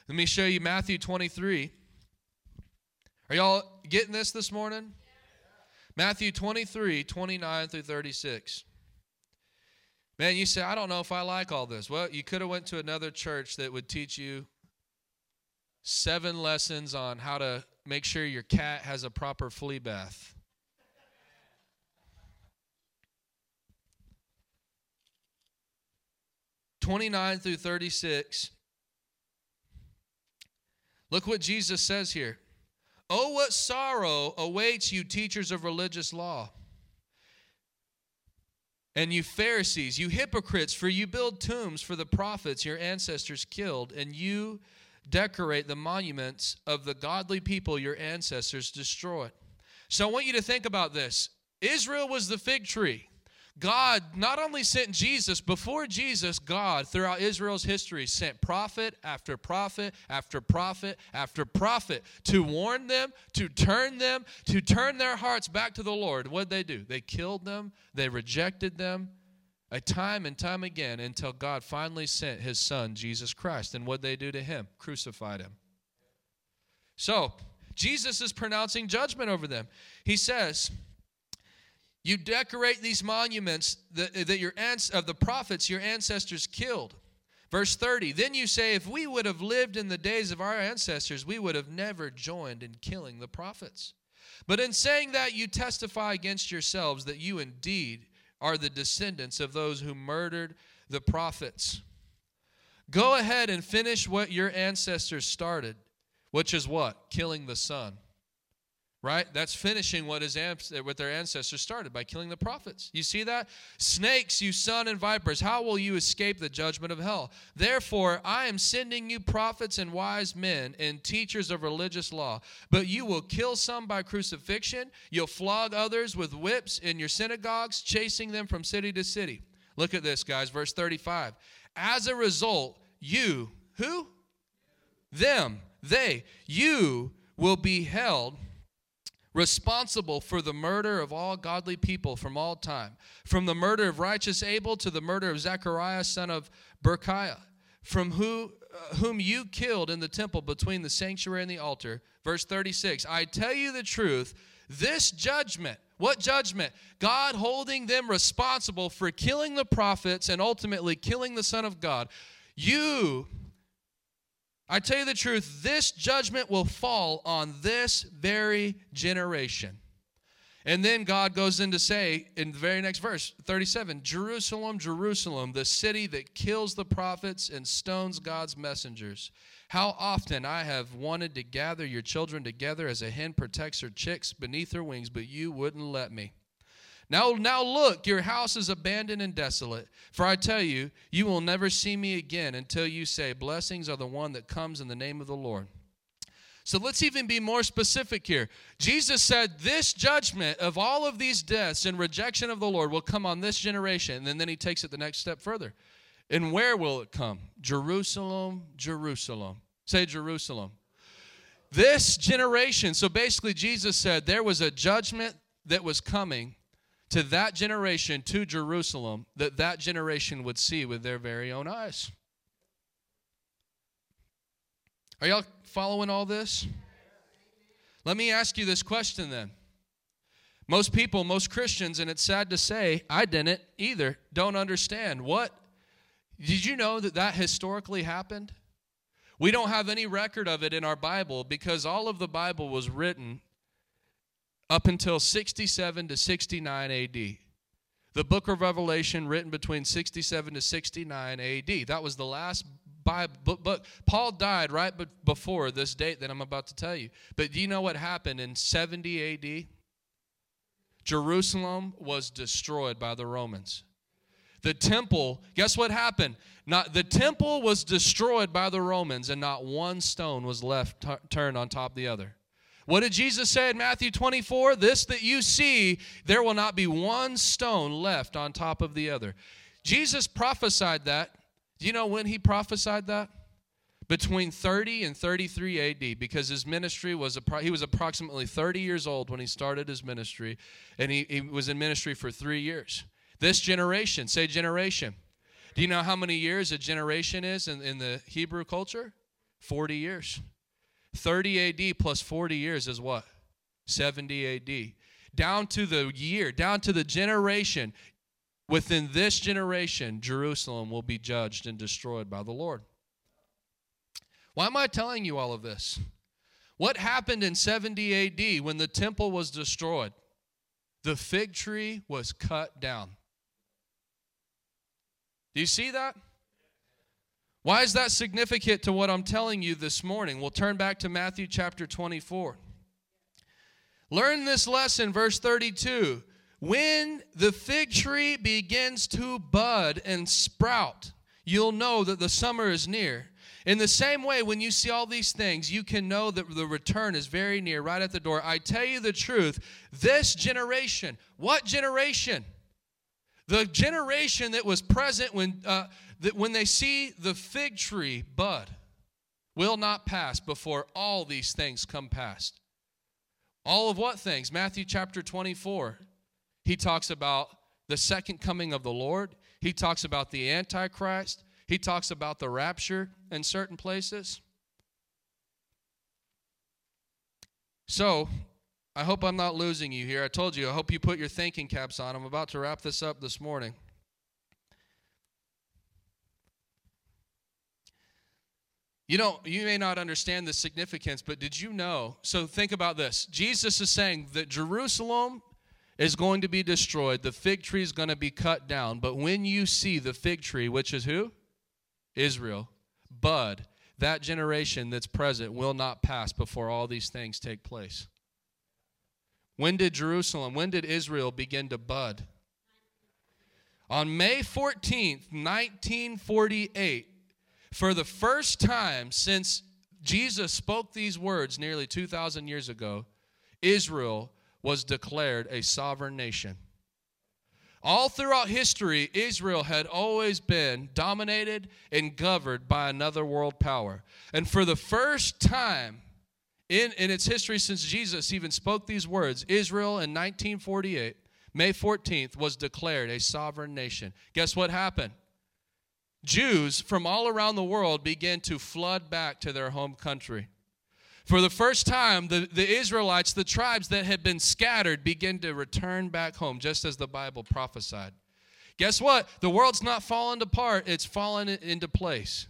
Let me show you Matthew 23. Are y'all getting this this morning? Matthew 23, 29 through 36. Man, you say, I don't know if I like all this. Well, you could have went to another church that would teach you seven lessons on how to make sure your cat has a proper flea bath. Twenty-nine through thirty-six. Look what Jesus says here. Oh, what sorrow awaits you, teachers of religious law. And you Pharisees, you hypocrites, for you build tombs for the prophets your ancestors killed, and you decorate the monuments of the godly people your ancestors destroyed. So I want you to think about this. Israel was the fig tree. God not only sent Jesus, before Jesus, God, throughout Israel's history, sent prophet after prophet after prophet after prophet to warn them, to turn them, to turn their hearts back to the Lord. What did they do? They killed them, they rejected them, a time and time again until God finally sent his son, Jesus Christ. And what did they do to him? Crucified him. So, Jesus is pronouncing judgment over them. He says, you decorate these monuments that, that your of the prophets your ancestors killed. Verse 30 Then you say, If we would have lived in the days of our ancestors, we would have never joined in killing the prophets. But in saying that, you testify against yourselves that you indeed are the descendants of those who murdered the prophets. Go ahead and finish what your ancestors started, which is what? Killing the Son right? That's finishing what his what their ancestors started by killing the prophets. You see that? Snakes you son and vipers how will you escape the judgment of hell? Therefore i am sending you prophets and wise men and teachers of religious law. But you will kill some by crucifixion. You'll flog others with whips in your synagogues chasing them from city to city. Look at this guys verse 35 as a result you who? Them. They. You will be held responsible for the murder of all godly people from all time, from the murder of righteous Abel to the murder of Zechariah, son of Berechiah, from who, uh, whom you killed in the temple between the sanctuary and the altar. Verse 36 I tell you the truth, this judgment, what judgment? God holding them responsible for killing the prophets and ultimately killing the Son of God. You I tell you the truth, this judgment will fall on this very generation. And then God goes in to say in the very next verse, 37 Jerusalem, Jerusalem, the city that kills the prophets and stones God's messengers. How often I have wanted to gather your children together as a hen protects her chicks beneath her wings, but you wouldn't let me. Now, now look, your house is abandoned and desolate. For I tell you, you will never see me again until you say, Blessings are the one that comes in the name of the Lord. So let's even be more specific here. Jesus said, This judgment of all of these deaths and rejection of the Lord will come on this generation. And then he takes it the next step further. And where will it come? Jerusalem, Jerusalem. Say Jerusalem. This generation, so basically, Jesus said there was a judgment that was coming to that generation, to Jerusalem, that that generation would see with their very own eyes. Are y'all following all this? Let me ask you this question then. Most people, most Christians, and it's sad to say, I didn't either, don't understand. What? Did you know that that historically happened? We don't have any record of it in our Bible because all of the Bible was written up until 67 to 69 AD. The book of Revelation written between 67 to 69 AD. That was the last Bible book. Paul died right before this date that I'm about to tell you. But do you know what happened in 70 AD? Jerusalem was destroyed by the Romans. The temple, guess what happened? Not the temple was destroyed by the Romans and not one stone was left t- turned on top of the other. What did Jesus say in Matthew 24? This that you see, there will not be one stone left on top of the other. Jesus prophesied that do you know when he prophesied that? Between 30 and 33 AD, because his ministry was, he was approximately 30 years old when he started his ministry, and he, he was in ministry for three years. This generation, say generation. Do you know how many years a generation is in, in the Hebrew culture? 40 years. 30 AD plus 40 years is what? 70 AD. Down to the year, down to the generation. Within this generation, Jerusalem will be judged and destroyed by the Lord. Why am I telling you all of this? What happened in 70 AD when the temple was destroyed? The fig tree was cut down. Do you see that? Why is that significant to what I'm telling you this morning? We'll turn back to Matthew chapter 24. Learn this lesson, verse 32. When the fig tree begins to bud and sprout, you'll know that the summer is near. In the same way, when you see all these things, you can know that the return is very near, right at the door. I tell you the truth, this generation, what generation? The generation that was present when, uh, that when they see the fig tree bud will not pass before all these things come past. All of what things? Matthew chapter 24. He talks about the second coming of the Lord. He talks about the Antichrist. He talks about the rapture in certain places. So, I hope I'm not losing you here. I told you, I hope you put your thinking caps on. I'm about to wrap this up this morning. You know, you may not understand the significance, but did you know? So think about this. Jesus is saying that Jerusalem is going to be destroyed. The fig tree is going to be cut down. But when you see the fig tree, which is who? Israel, bud, that generation that's present will not pass before all these things take place. When did Jerusalem, when did Israel begin to bud? On May 14th, 1948, for the first time since Jesus spoke these words nearly 2,000 years ago, Israel was declared a sovereign nation. All throughout history, Israel had always been dominated and governed by another world power. And for the first time in, in its history since Jesus even spoke these words, Israel in 1948, May 14th, was declared a sovereign nation. Guess what happened? Jews from all around the world began to flood back to their home country. For the first time, the, the Israelites, the tribes that had been scattered, begin to return back home, just as the Bible prophesied. Guess what? The world's not fallen apart, it's fallen into place.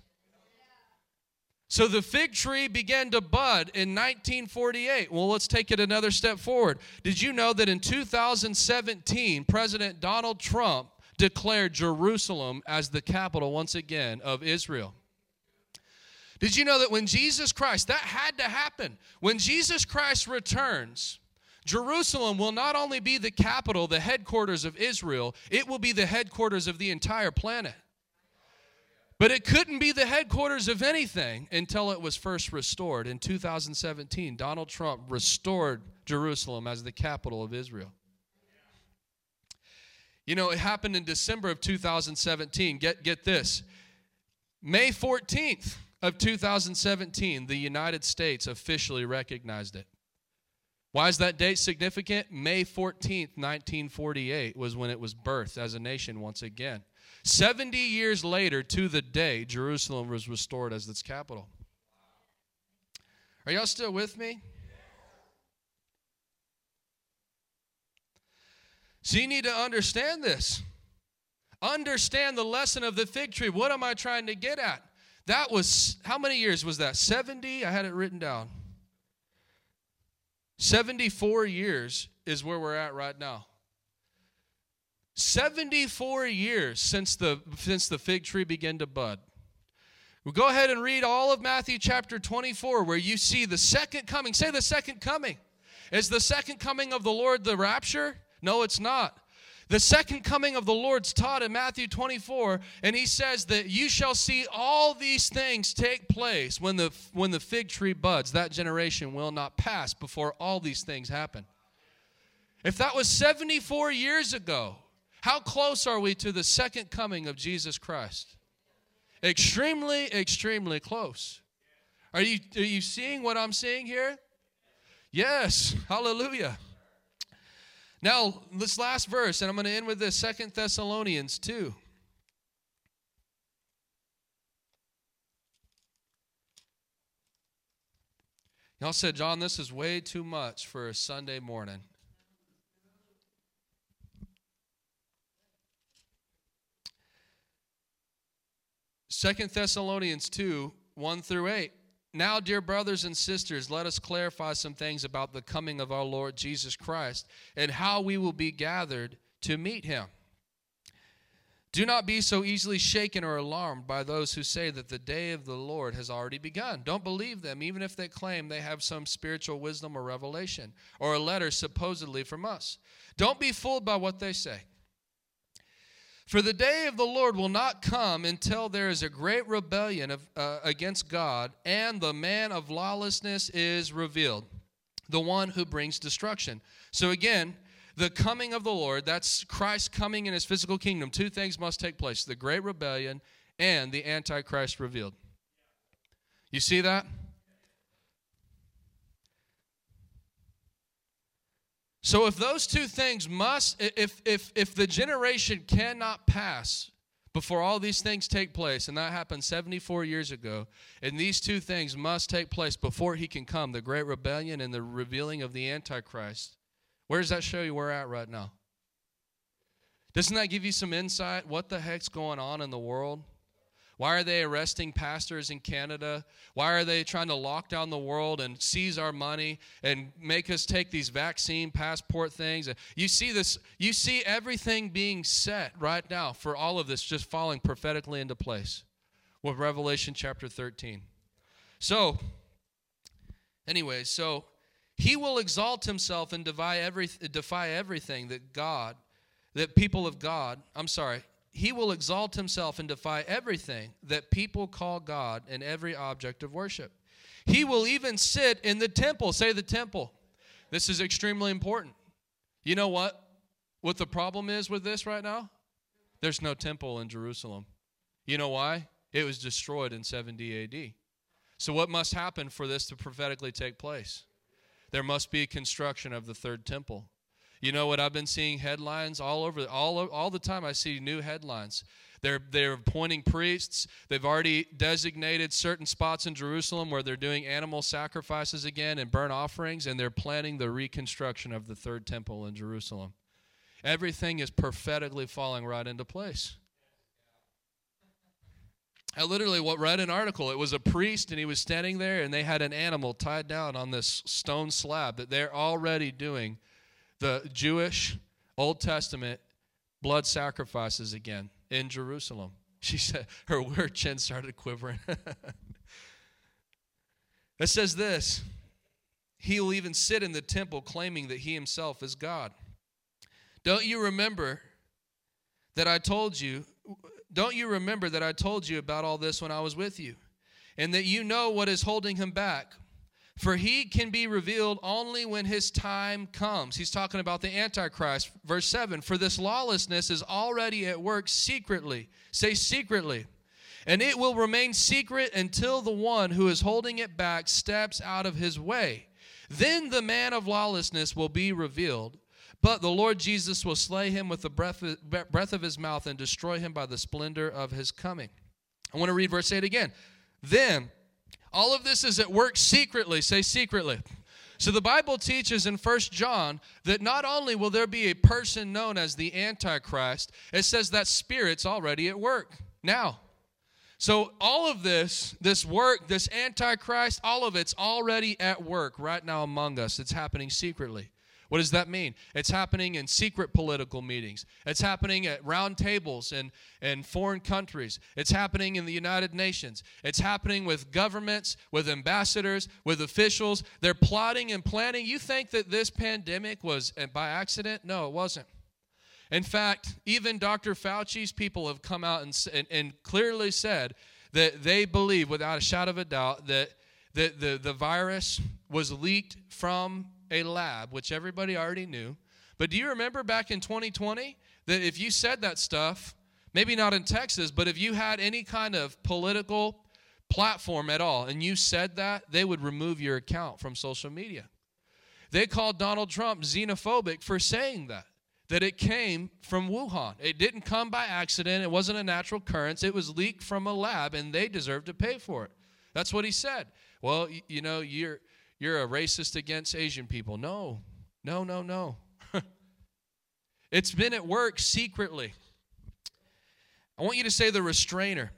So the fig tree began to bud in 1948. Well, let's take it another step forward. Did you know that in 2017, President Donald Trump declared Jerusalem as the capital once again of Israel? Did you know that when Jesus Christ, that had to happen, when Jesus Christ returns, Jerusalem will not only be the capital, the headquarters of Israel, it will be the headquarters of the entire planet. But it couldn't be the headquarters of anything until it was first restored. In 2017, Donald Trump restored Jerusalem as the capital of Israel. You know, it happened in December of 2017. Get, get this. May 14th of 2017, the United States officially recognized it. Why is that date significant? May 14th, 1948 was when it was birthed as a nation once again. 70 years later to the day, Jerusalem was restored as its capital. Are y'all still with me? So you need to understand this. Understand the lesson of the fig tree. What am I trying to get at? That was, how many years was that? 70? I had it written down. 74 years is where we're at right now. 74 years since the, since the fig tree began to bud. We'll go ahead and read all of Matthew chapter 24, where you see the second coming. Say the second coming. Is the second coming of the Lord the rapture? No, it's not. The second coming of the Lord's taught in Matthew 24, and he says that you shall see all these things take place when the, when the fig tree buds. That generation will not pass before all these things happen. If that was 74 years ago, how close are we to the second coming of Jesus Christ? Extremely, extremely close. Are you, are you seeing what I'm seeing here? Yes. Hallelujah. Now, this last verse, and I'm going to end with this Second Thessalonians 2. Y'all said, John, this is way too much for a Sunday morning. Second Thessalonians 2, 1 through 8. Now, dear brothers and sisters, let us clarify some things about the coming of our Lord Jesus Christ and how we will be gathered to meet him. Do not be so easily shaken or alarmed by those who say that the day of the Lord has already begun. Don't believe them, even if they claim they have some spiritual wisdom or revelation or a letter supposedly from us. Don't be fooled by what they say. For the day of the Lord will not come until there is a great rebellion of, uh, against God, and the man of lawlessness is revealed, the one who brings destruction. So again, the coming of the Lord, that's Christ coming in his physical kingdom. Two things must take place the great rebellion and the Antichrist revealed. You see that? So if those two things must, if if if the generation cannot pass before all these things take place, and that happened 74 years ago, and these two things must take place before he can come, the great rebellion and the revealing of the Antichrist. Where does that show you where we're at right now? Doesn't that give you some insight? What the heck's going on in the world? Why are they arresting pastors in Canada? Why are they trying to lock down the world and seize our money and make us take these vaccine passport things? You see this, you see everything being set right now for all of this just falling prophetically into place with Revelation chapter 13. So, anyways, so he will exalt himself and defy, every, defy everything that God, that people of God, I'm sorry, he will exalt himself and defy everything that people call God and every object of worship. He will even sit in the temple. Say the temple. This is extremely important. You know what? What the problem is with this right now? There's no temple in Jerusalem. You know why? It was destroyed in 70 AD. So, what must happen for this to prophetically take place? There must be a construction of the third temple. You know what I've been seeing headlines all over all all the time I see new headlines. They're they're appointing priests. They've already designated certain spots in Jerusalem where they're doing animal sacrifices again and burnt offerings and they're planning the reconstruction of the third temple in Jerusalem. Everything is prophetically falling right into place. I literally read an article. It was a priest, and he was standing there, and they had an animal tied down on this stone slab that they're already doing the Jewish Old Testament blood sacrifices again in Jerusalem. She said her weird chin started quivering. it says this He will even sit in the temple claiming that he himself is God. Don't you remember that I told you don't you remember that I told you about all this when I was with you? And that you know what is holding him back? For he can be revealed only when his time comes. He's talking about the Antichrist. Verse 7 For this lawlessness is already at work secretly. Say secretly. And it will remain secret until the one who is holding it back steps out of his way. Then the man of lawlessness will be revealed but the Lord Jesus will slay him with the breath, breath of his mouth and destroy him by the splendor of his coming. I want to read verse 8 again. Then, all of this is at work secretly. Say secretly. So the Bible teaches in First John that not only will there be a person known as the Antichrist, it says that spirit's already at work now. So all of this, this work, this Antichrist, all of it's already at work right now among us. It's happening secretly. What does that mean? It's happening in secret political meetings. It's happening at round tables in, in foreign countries. It's happening in the United Nations. It's happening with governments, with ambassadors, with officials. They're plotting and planning. You think that this pandemic was uh, by accident? No, it wasn't. In fact, even Dr. Fauci's people have come out and, and, and clearly said that they believe, without a shadow of a doubt, that, that the, the virus was leaked from a lab, which everybody already knew. But do you remember back in 2020 that if you said that stuff, maybe not in Texas, but if you had any kind of political platform at all and you said that, they would remove your account from social media. They called Donald Trump xenophobic for saying that, that it came from Wuhan. It didn't come by accident, it wasn't a natural occurrence, it was leaked from a lab and they deserve to pay for it. That's what he said. Well, you know, you're you're a racist against Asian people. No, no, no, no. it's been at work secretly. I want you to say the restrainer.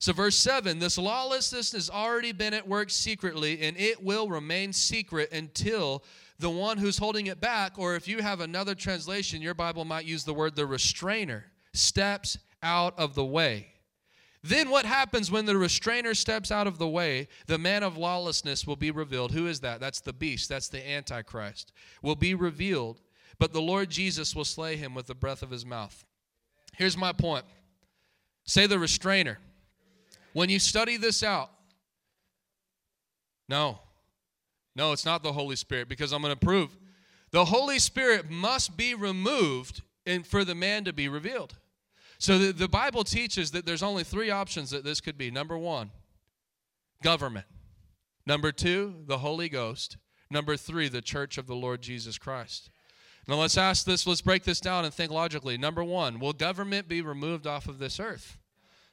So, verse 7 this lawlessness has already been at work secretly, and it will remain secret until the one who's holding it back, or if you have another translation, your Bible might use the word the restrainer, steps out of the way. Then what happens when the restrainer steps out of the way? The man of lawlessness will be revealed. Who is that? That's the beast. That's the Antichrist. Will be revealed, but the Lord Jesus will slay him with the breath of his mouth. Here's my point say the restrainer. When you study this out, no, no, it's not the Holy Spirit because I'm going to prove the Holy Spirit must be removed and for the man to be revealed. So the, the Bible teaches that there's only three options that this could be. Number one, government. Number two, the Holy Ghost. Number three, the church of the Lord Jesus Christ. Now let's ask this, let's break this down and think logically. Number one, will government be removed off of this earth?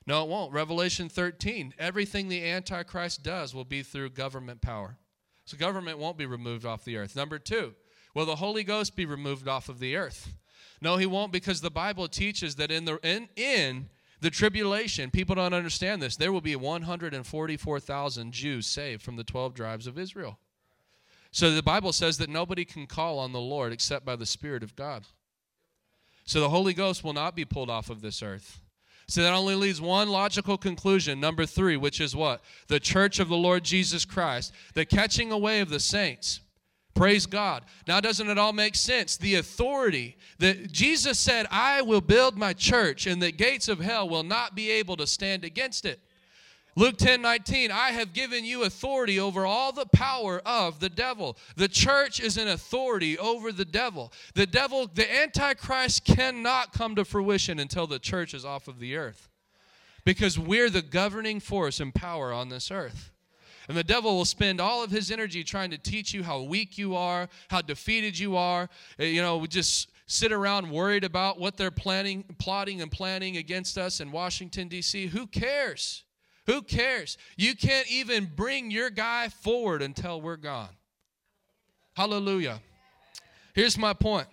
No, it won't. Revelation 13, everything the Antichrist does will be through government power. So government won't be removed off the earth. Number two, will the Holy Ghost be removed off of the earth? No, he won't because the Bible teaches that in the in, in the tribulation, people don't understand this. There will be 144,000 Jews saved from the 12 tribes of Israel. So the Bible says that nobody can call on the Lord except by the Spirit of God. So the Holy Ghost will not be pulled off of this earth. So that only leaves one logical conclusion, number three, which is what? The church of the Lord Jesus Christ, the catching away of the saints. Praise God. Now, doesn't it all make sense? The authority that Jesus said, I will build my church, and the gates of hell will not be able to stand against it. Luke 10 19, I have given you authority over all the power of the devil. The church is an authority over the devil. The devil, the Antichrist cannot come to fruition until the church is off of the earth because we're the governing force and power on this earth. And the devil will spend all of his energy trying to teach you how weak you are, how defeated you are. Uh, you know, just sit around worried about what they're planning, plotting and planning against us in Washington, D.C. Who cares? Who cares? You can't even bring your guy forward until we're gone. Hallelujah. Here's my point.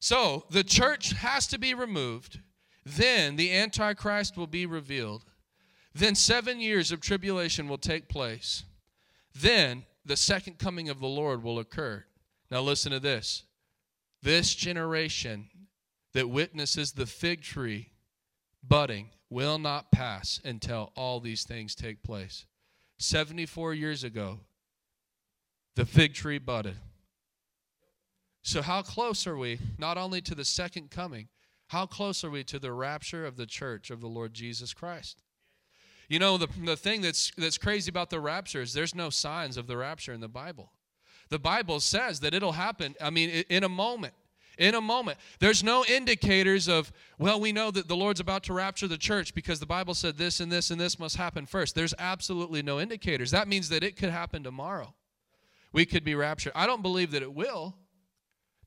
So the church has to be removed, then the Antichrist will be revealed. Then seven years of tribulation will take place. Then the second coming of the Lord will occur. Now, listen to this. This generation that witnesses the fig tree budding will not pass until all these things take place. 74 years ago, the fig tree budded. So, how close are we not only to the second coming, How close are we to the rapture of the church of the Lord Jesus Christ? You know, the, the thing that's, that's crazy about the rapture is there's no signs of the rapture in the Bible. The Bible says that it'll happen, I mean, in a moment. In a moment. There's no indicators of, well, we know that the Lord's about to rapture the church because the Bible said this and this and this must happen first. There's absolutely no indicators. That means that it could happen tomorrow. We could be raptured. I don't believe that it will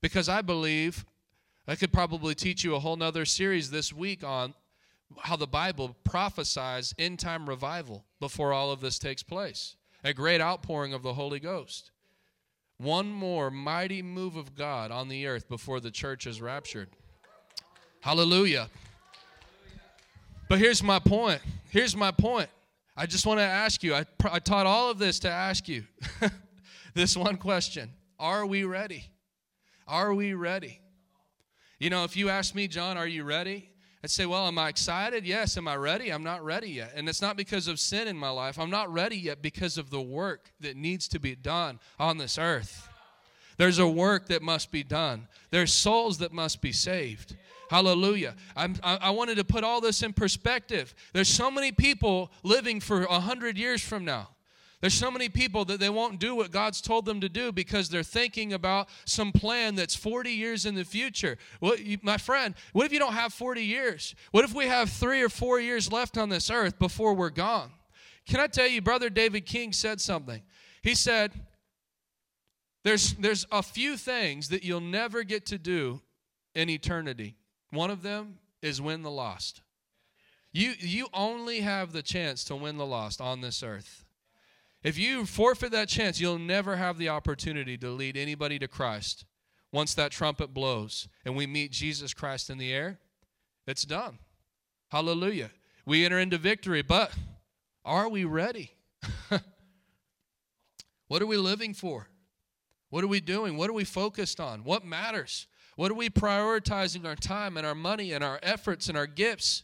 because I believe I could probably teach you a whole nother series this week on how the Bible prophesies end time revival before all of this takes place. A great outpouring of the Holy Ghost. One more mighty move of God on the earth before the church is raptured. Hallelujah. But here's my point. Here's my point. I just want to ask you, I, I taught all of this to ask you this one question Are we ready? Are we ready? You know, if you ask me, John, are you ready? Say, Well, am I excited? Yes. Am I ready? I'm not ready yet. And it's not because of sin in my life. I'm not ready yet because of the work that needs to be done on this earth. There's a work that must be done, there's souls that must be saved. Hallelujah. I'm, i wanted to put all this in perspective. There's so many people living for a hundred years from now. There's so many people that they won't do what God's told them to do because they're thinking about some plan that's 40 years in the future. Well, you, my friend, what if you don't have 40 years? What if we have three or four years left on this earth before we're gone? Can I tell you, Brother David King said something? He said, there's, there's a few things that you'll never get to do in eternity. One of them is win the lost. You, you only have the chance to win the lost on this earth. If you forfeit that chance, you'll never have the opportunity to lead anybody to Christ. Once that trumpet blows and we meet Jesus Christ in the air, it's done. Hallelujah. We enter into victory, but are we ready? what are we living for? What are we doing? What are we focused on? What matters? What are we prioritizing our time and our money and our efforts and our gifts?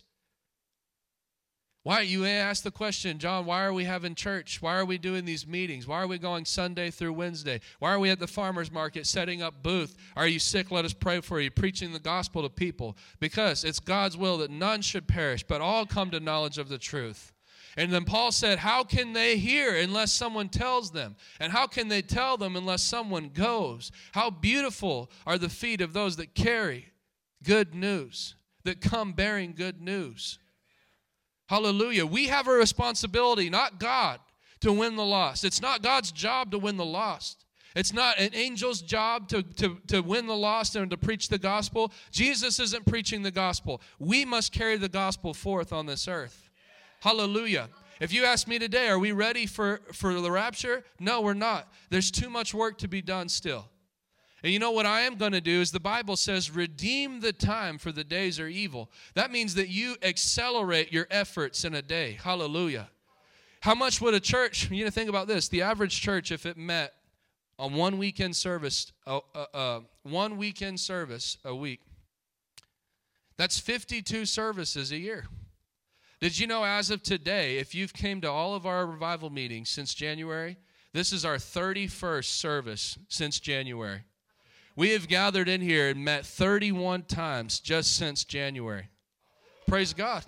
Why you ask the question, John, why are we having church? Why are we doing these meetings? Why are we going Sunday through Wednesday? Why are we at the farmers market setting up booth? Are you sick? Let us pray for you, preaching the gospel to people. Because it's God's will that none should perish, but all come to knowledge of the truth. And then Paul said, How can they hear unless someone tells them? And how can they tell them unless someone goes? How beautiful are the feet of those that carry good news, that come bearing good news. Hallelujah. We have a responsibility, not God, to win the lost. It's not God's job to win the lost. It's not an angel's job to, to, to win the lost and to preach the gospel. Jesus isn't preaching the gospel. We must carry the gospel forth on this earth. Hallelujah. If you ask me today, are we ready for, for the rapture? No, we're not. There's too much work to be done still. And you know what I am going to do is the Bible says, redeem the time for the days are evil. That means that you accelerate your efforts in a day. Hallelujah. How much would a church, you know, think about this the average church, if it met on one weekend service, uh, uh, uh, one weekend service a week, that's 52 services a year. Did you know as of today, if you've came to all of our revival meetings since January, this is our 31st service since January. We have gathered in here and met 31 times just since January. Praise God.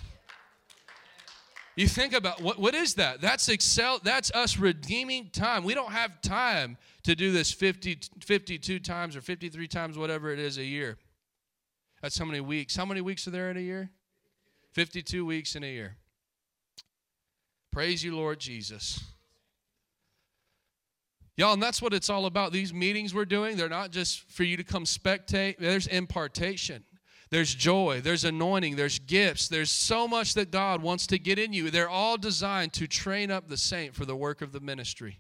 You think about what, what is that? That's excel that's us redeeming time. We don't have time to do this 50 52 times or 53 times whatever it is a year. That's how many weeks. How many weeks are there in a year? 52 weeks in a year. Praise you Lord Jesus. Y'all, and that's what it's all about. These meetings we're doing, they're not just for you to come spectate, there's impartation. There's joy, there's anointing, there's gifts. There's so much that God wants to get in you. They're all designed to train up the saint for the work of the ministry.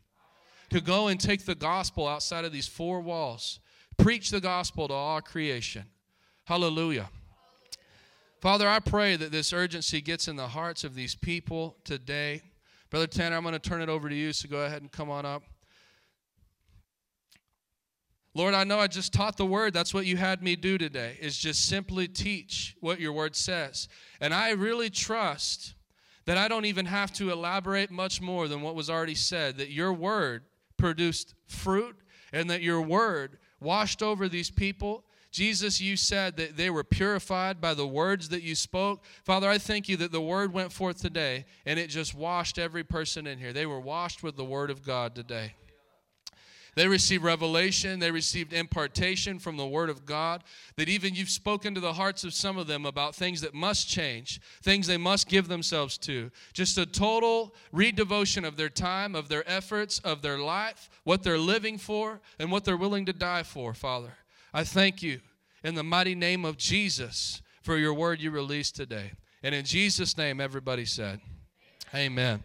To go and take the gospel outside of these four walls, preach the gospel to all creation. Hallelujah. Father, I pray that this urgency gets in the hearts of these people today. Brother Tanner, I'm going to turn it over to you, so go ahead and come on up. Lord, I know I just taught the word. That's what you had me do today, is just simply teach what your word says. And I really trust that I don't even have to elaborate much more than what was already said, that your word produced fruit and that your word washed over these people, Jesus, you said that they were purified by the words that you spoke. Father, I thank you that the word went forth today and it just washed every person in here. They were washed with the word of God today. They received revelation, they received impartation from the Word of God. That even you've spoken to the hearts of some of them about things that must change, things they must give themselves to. Just a total redevotion of their time, of their efforts, of their life, what they're living for, and what they're willing to die for, Father. I thank you in the mighty name of Jesus for your word you released today. And in Jesus' name, everybody said, Amen. Amen.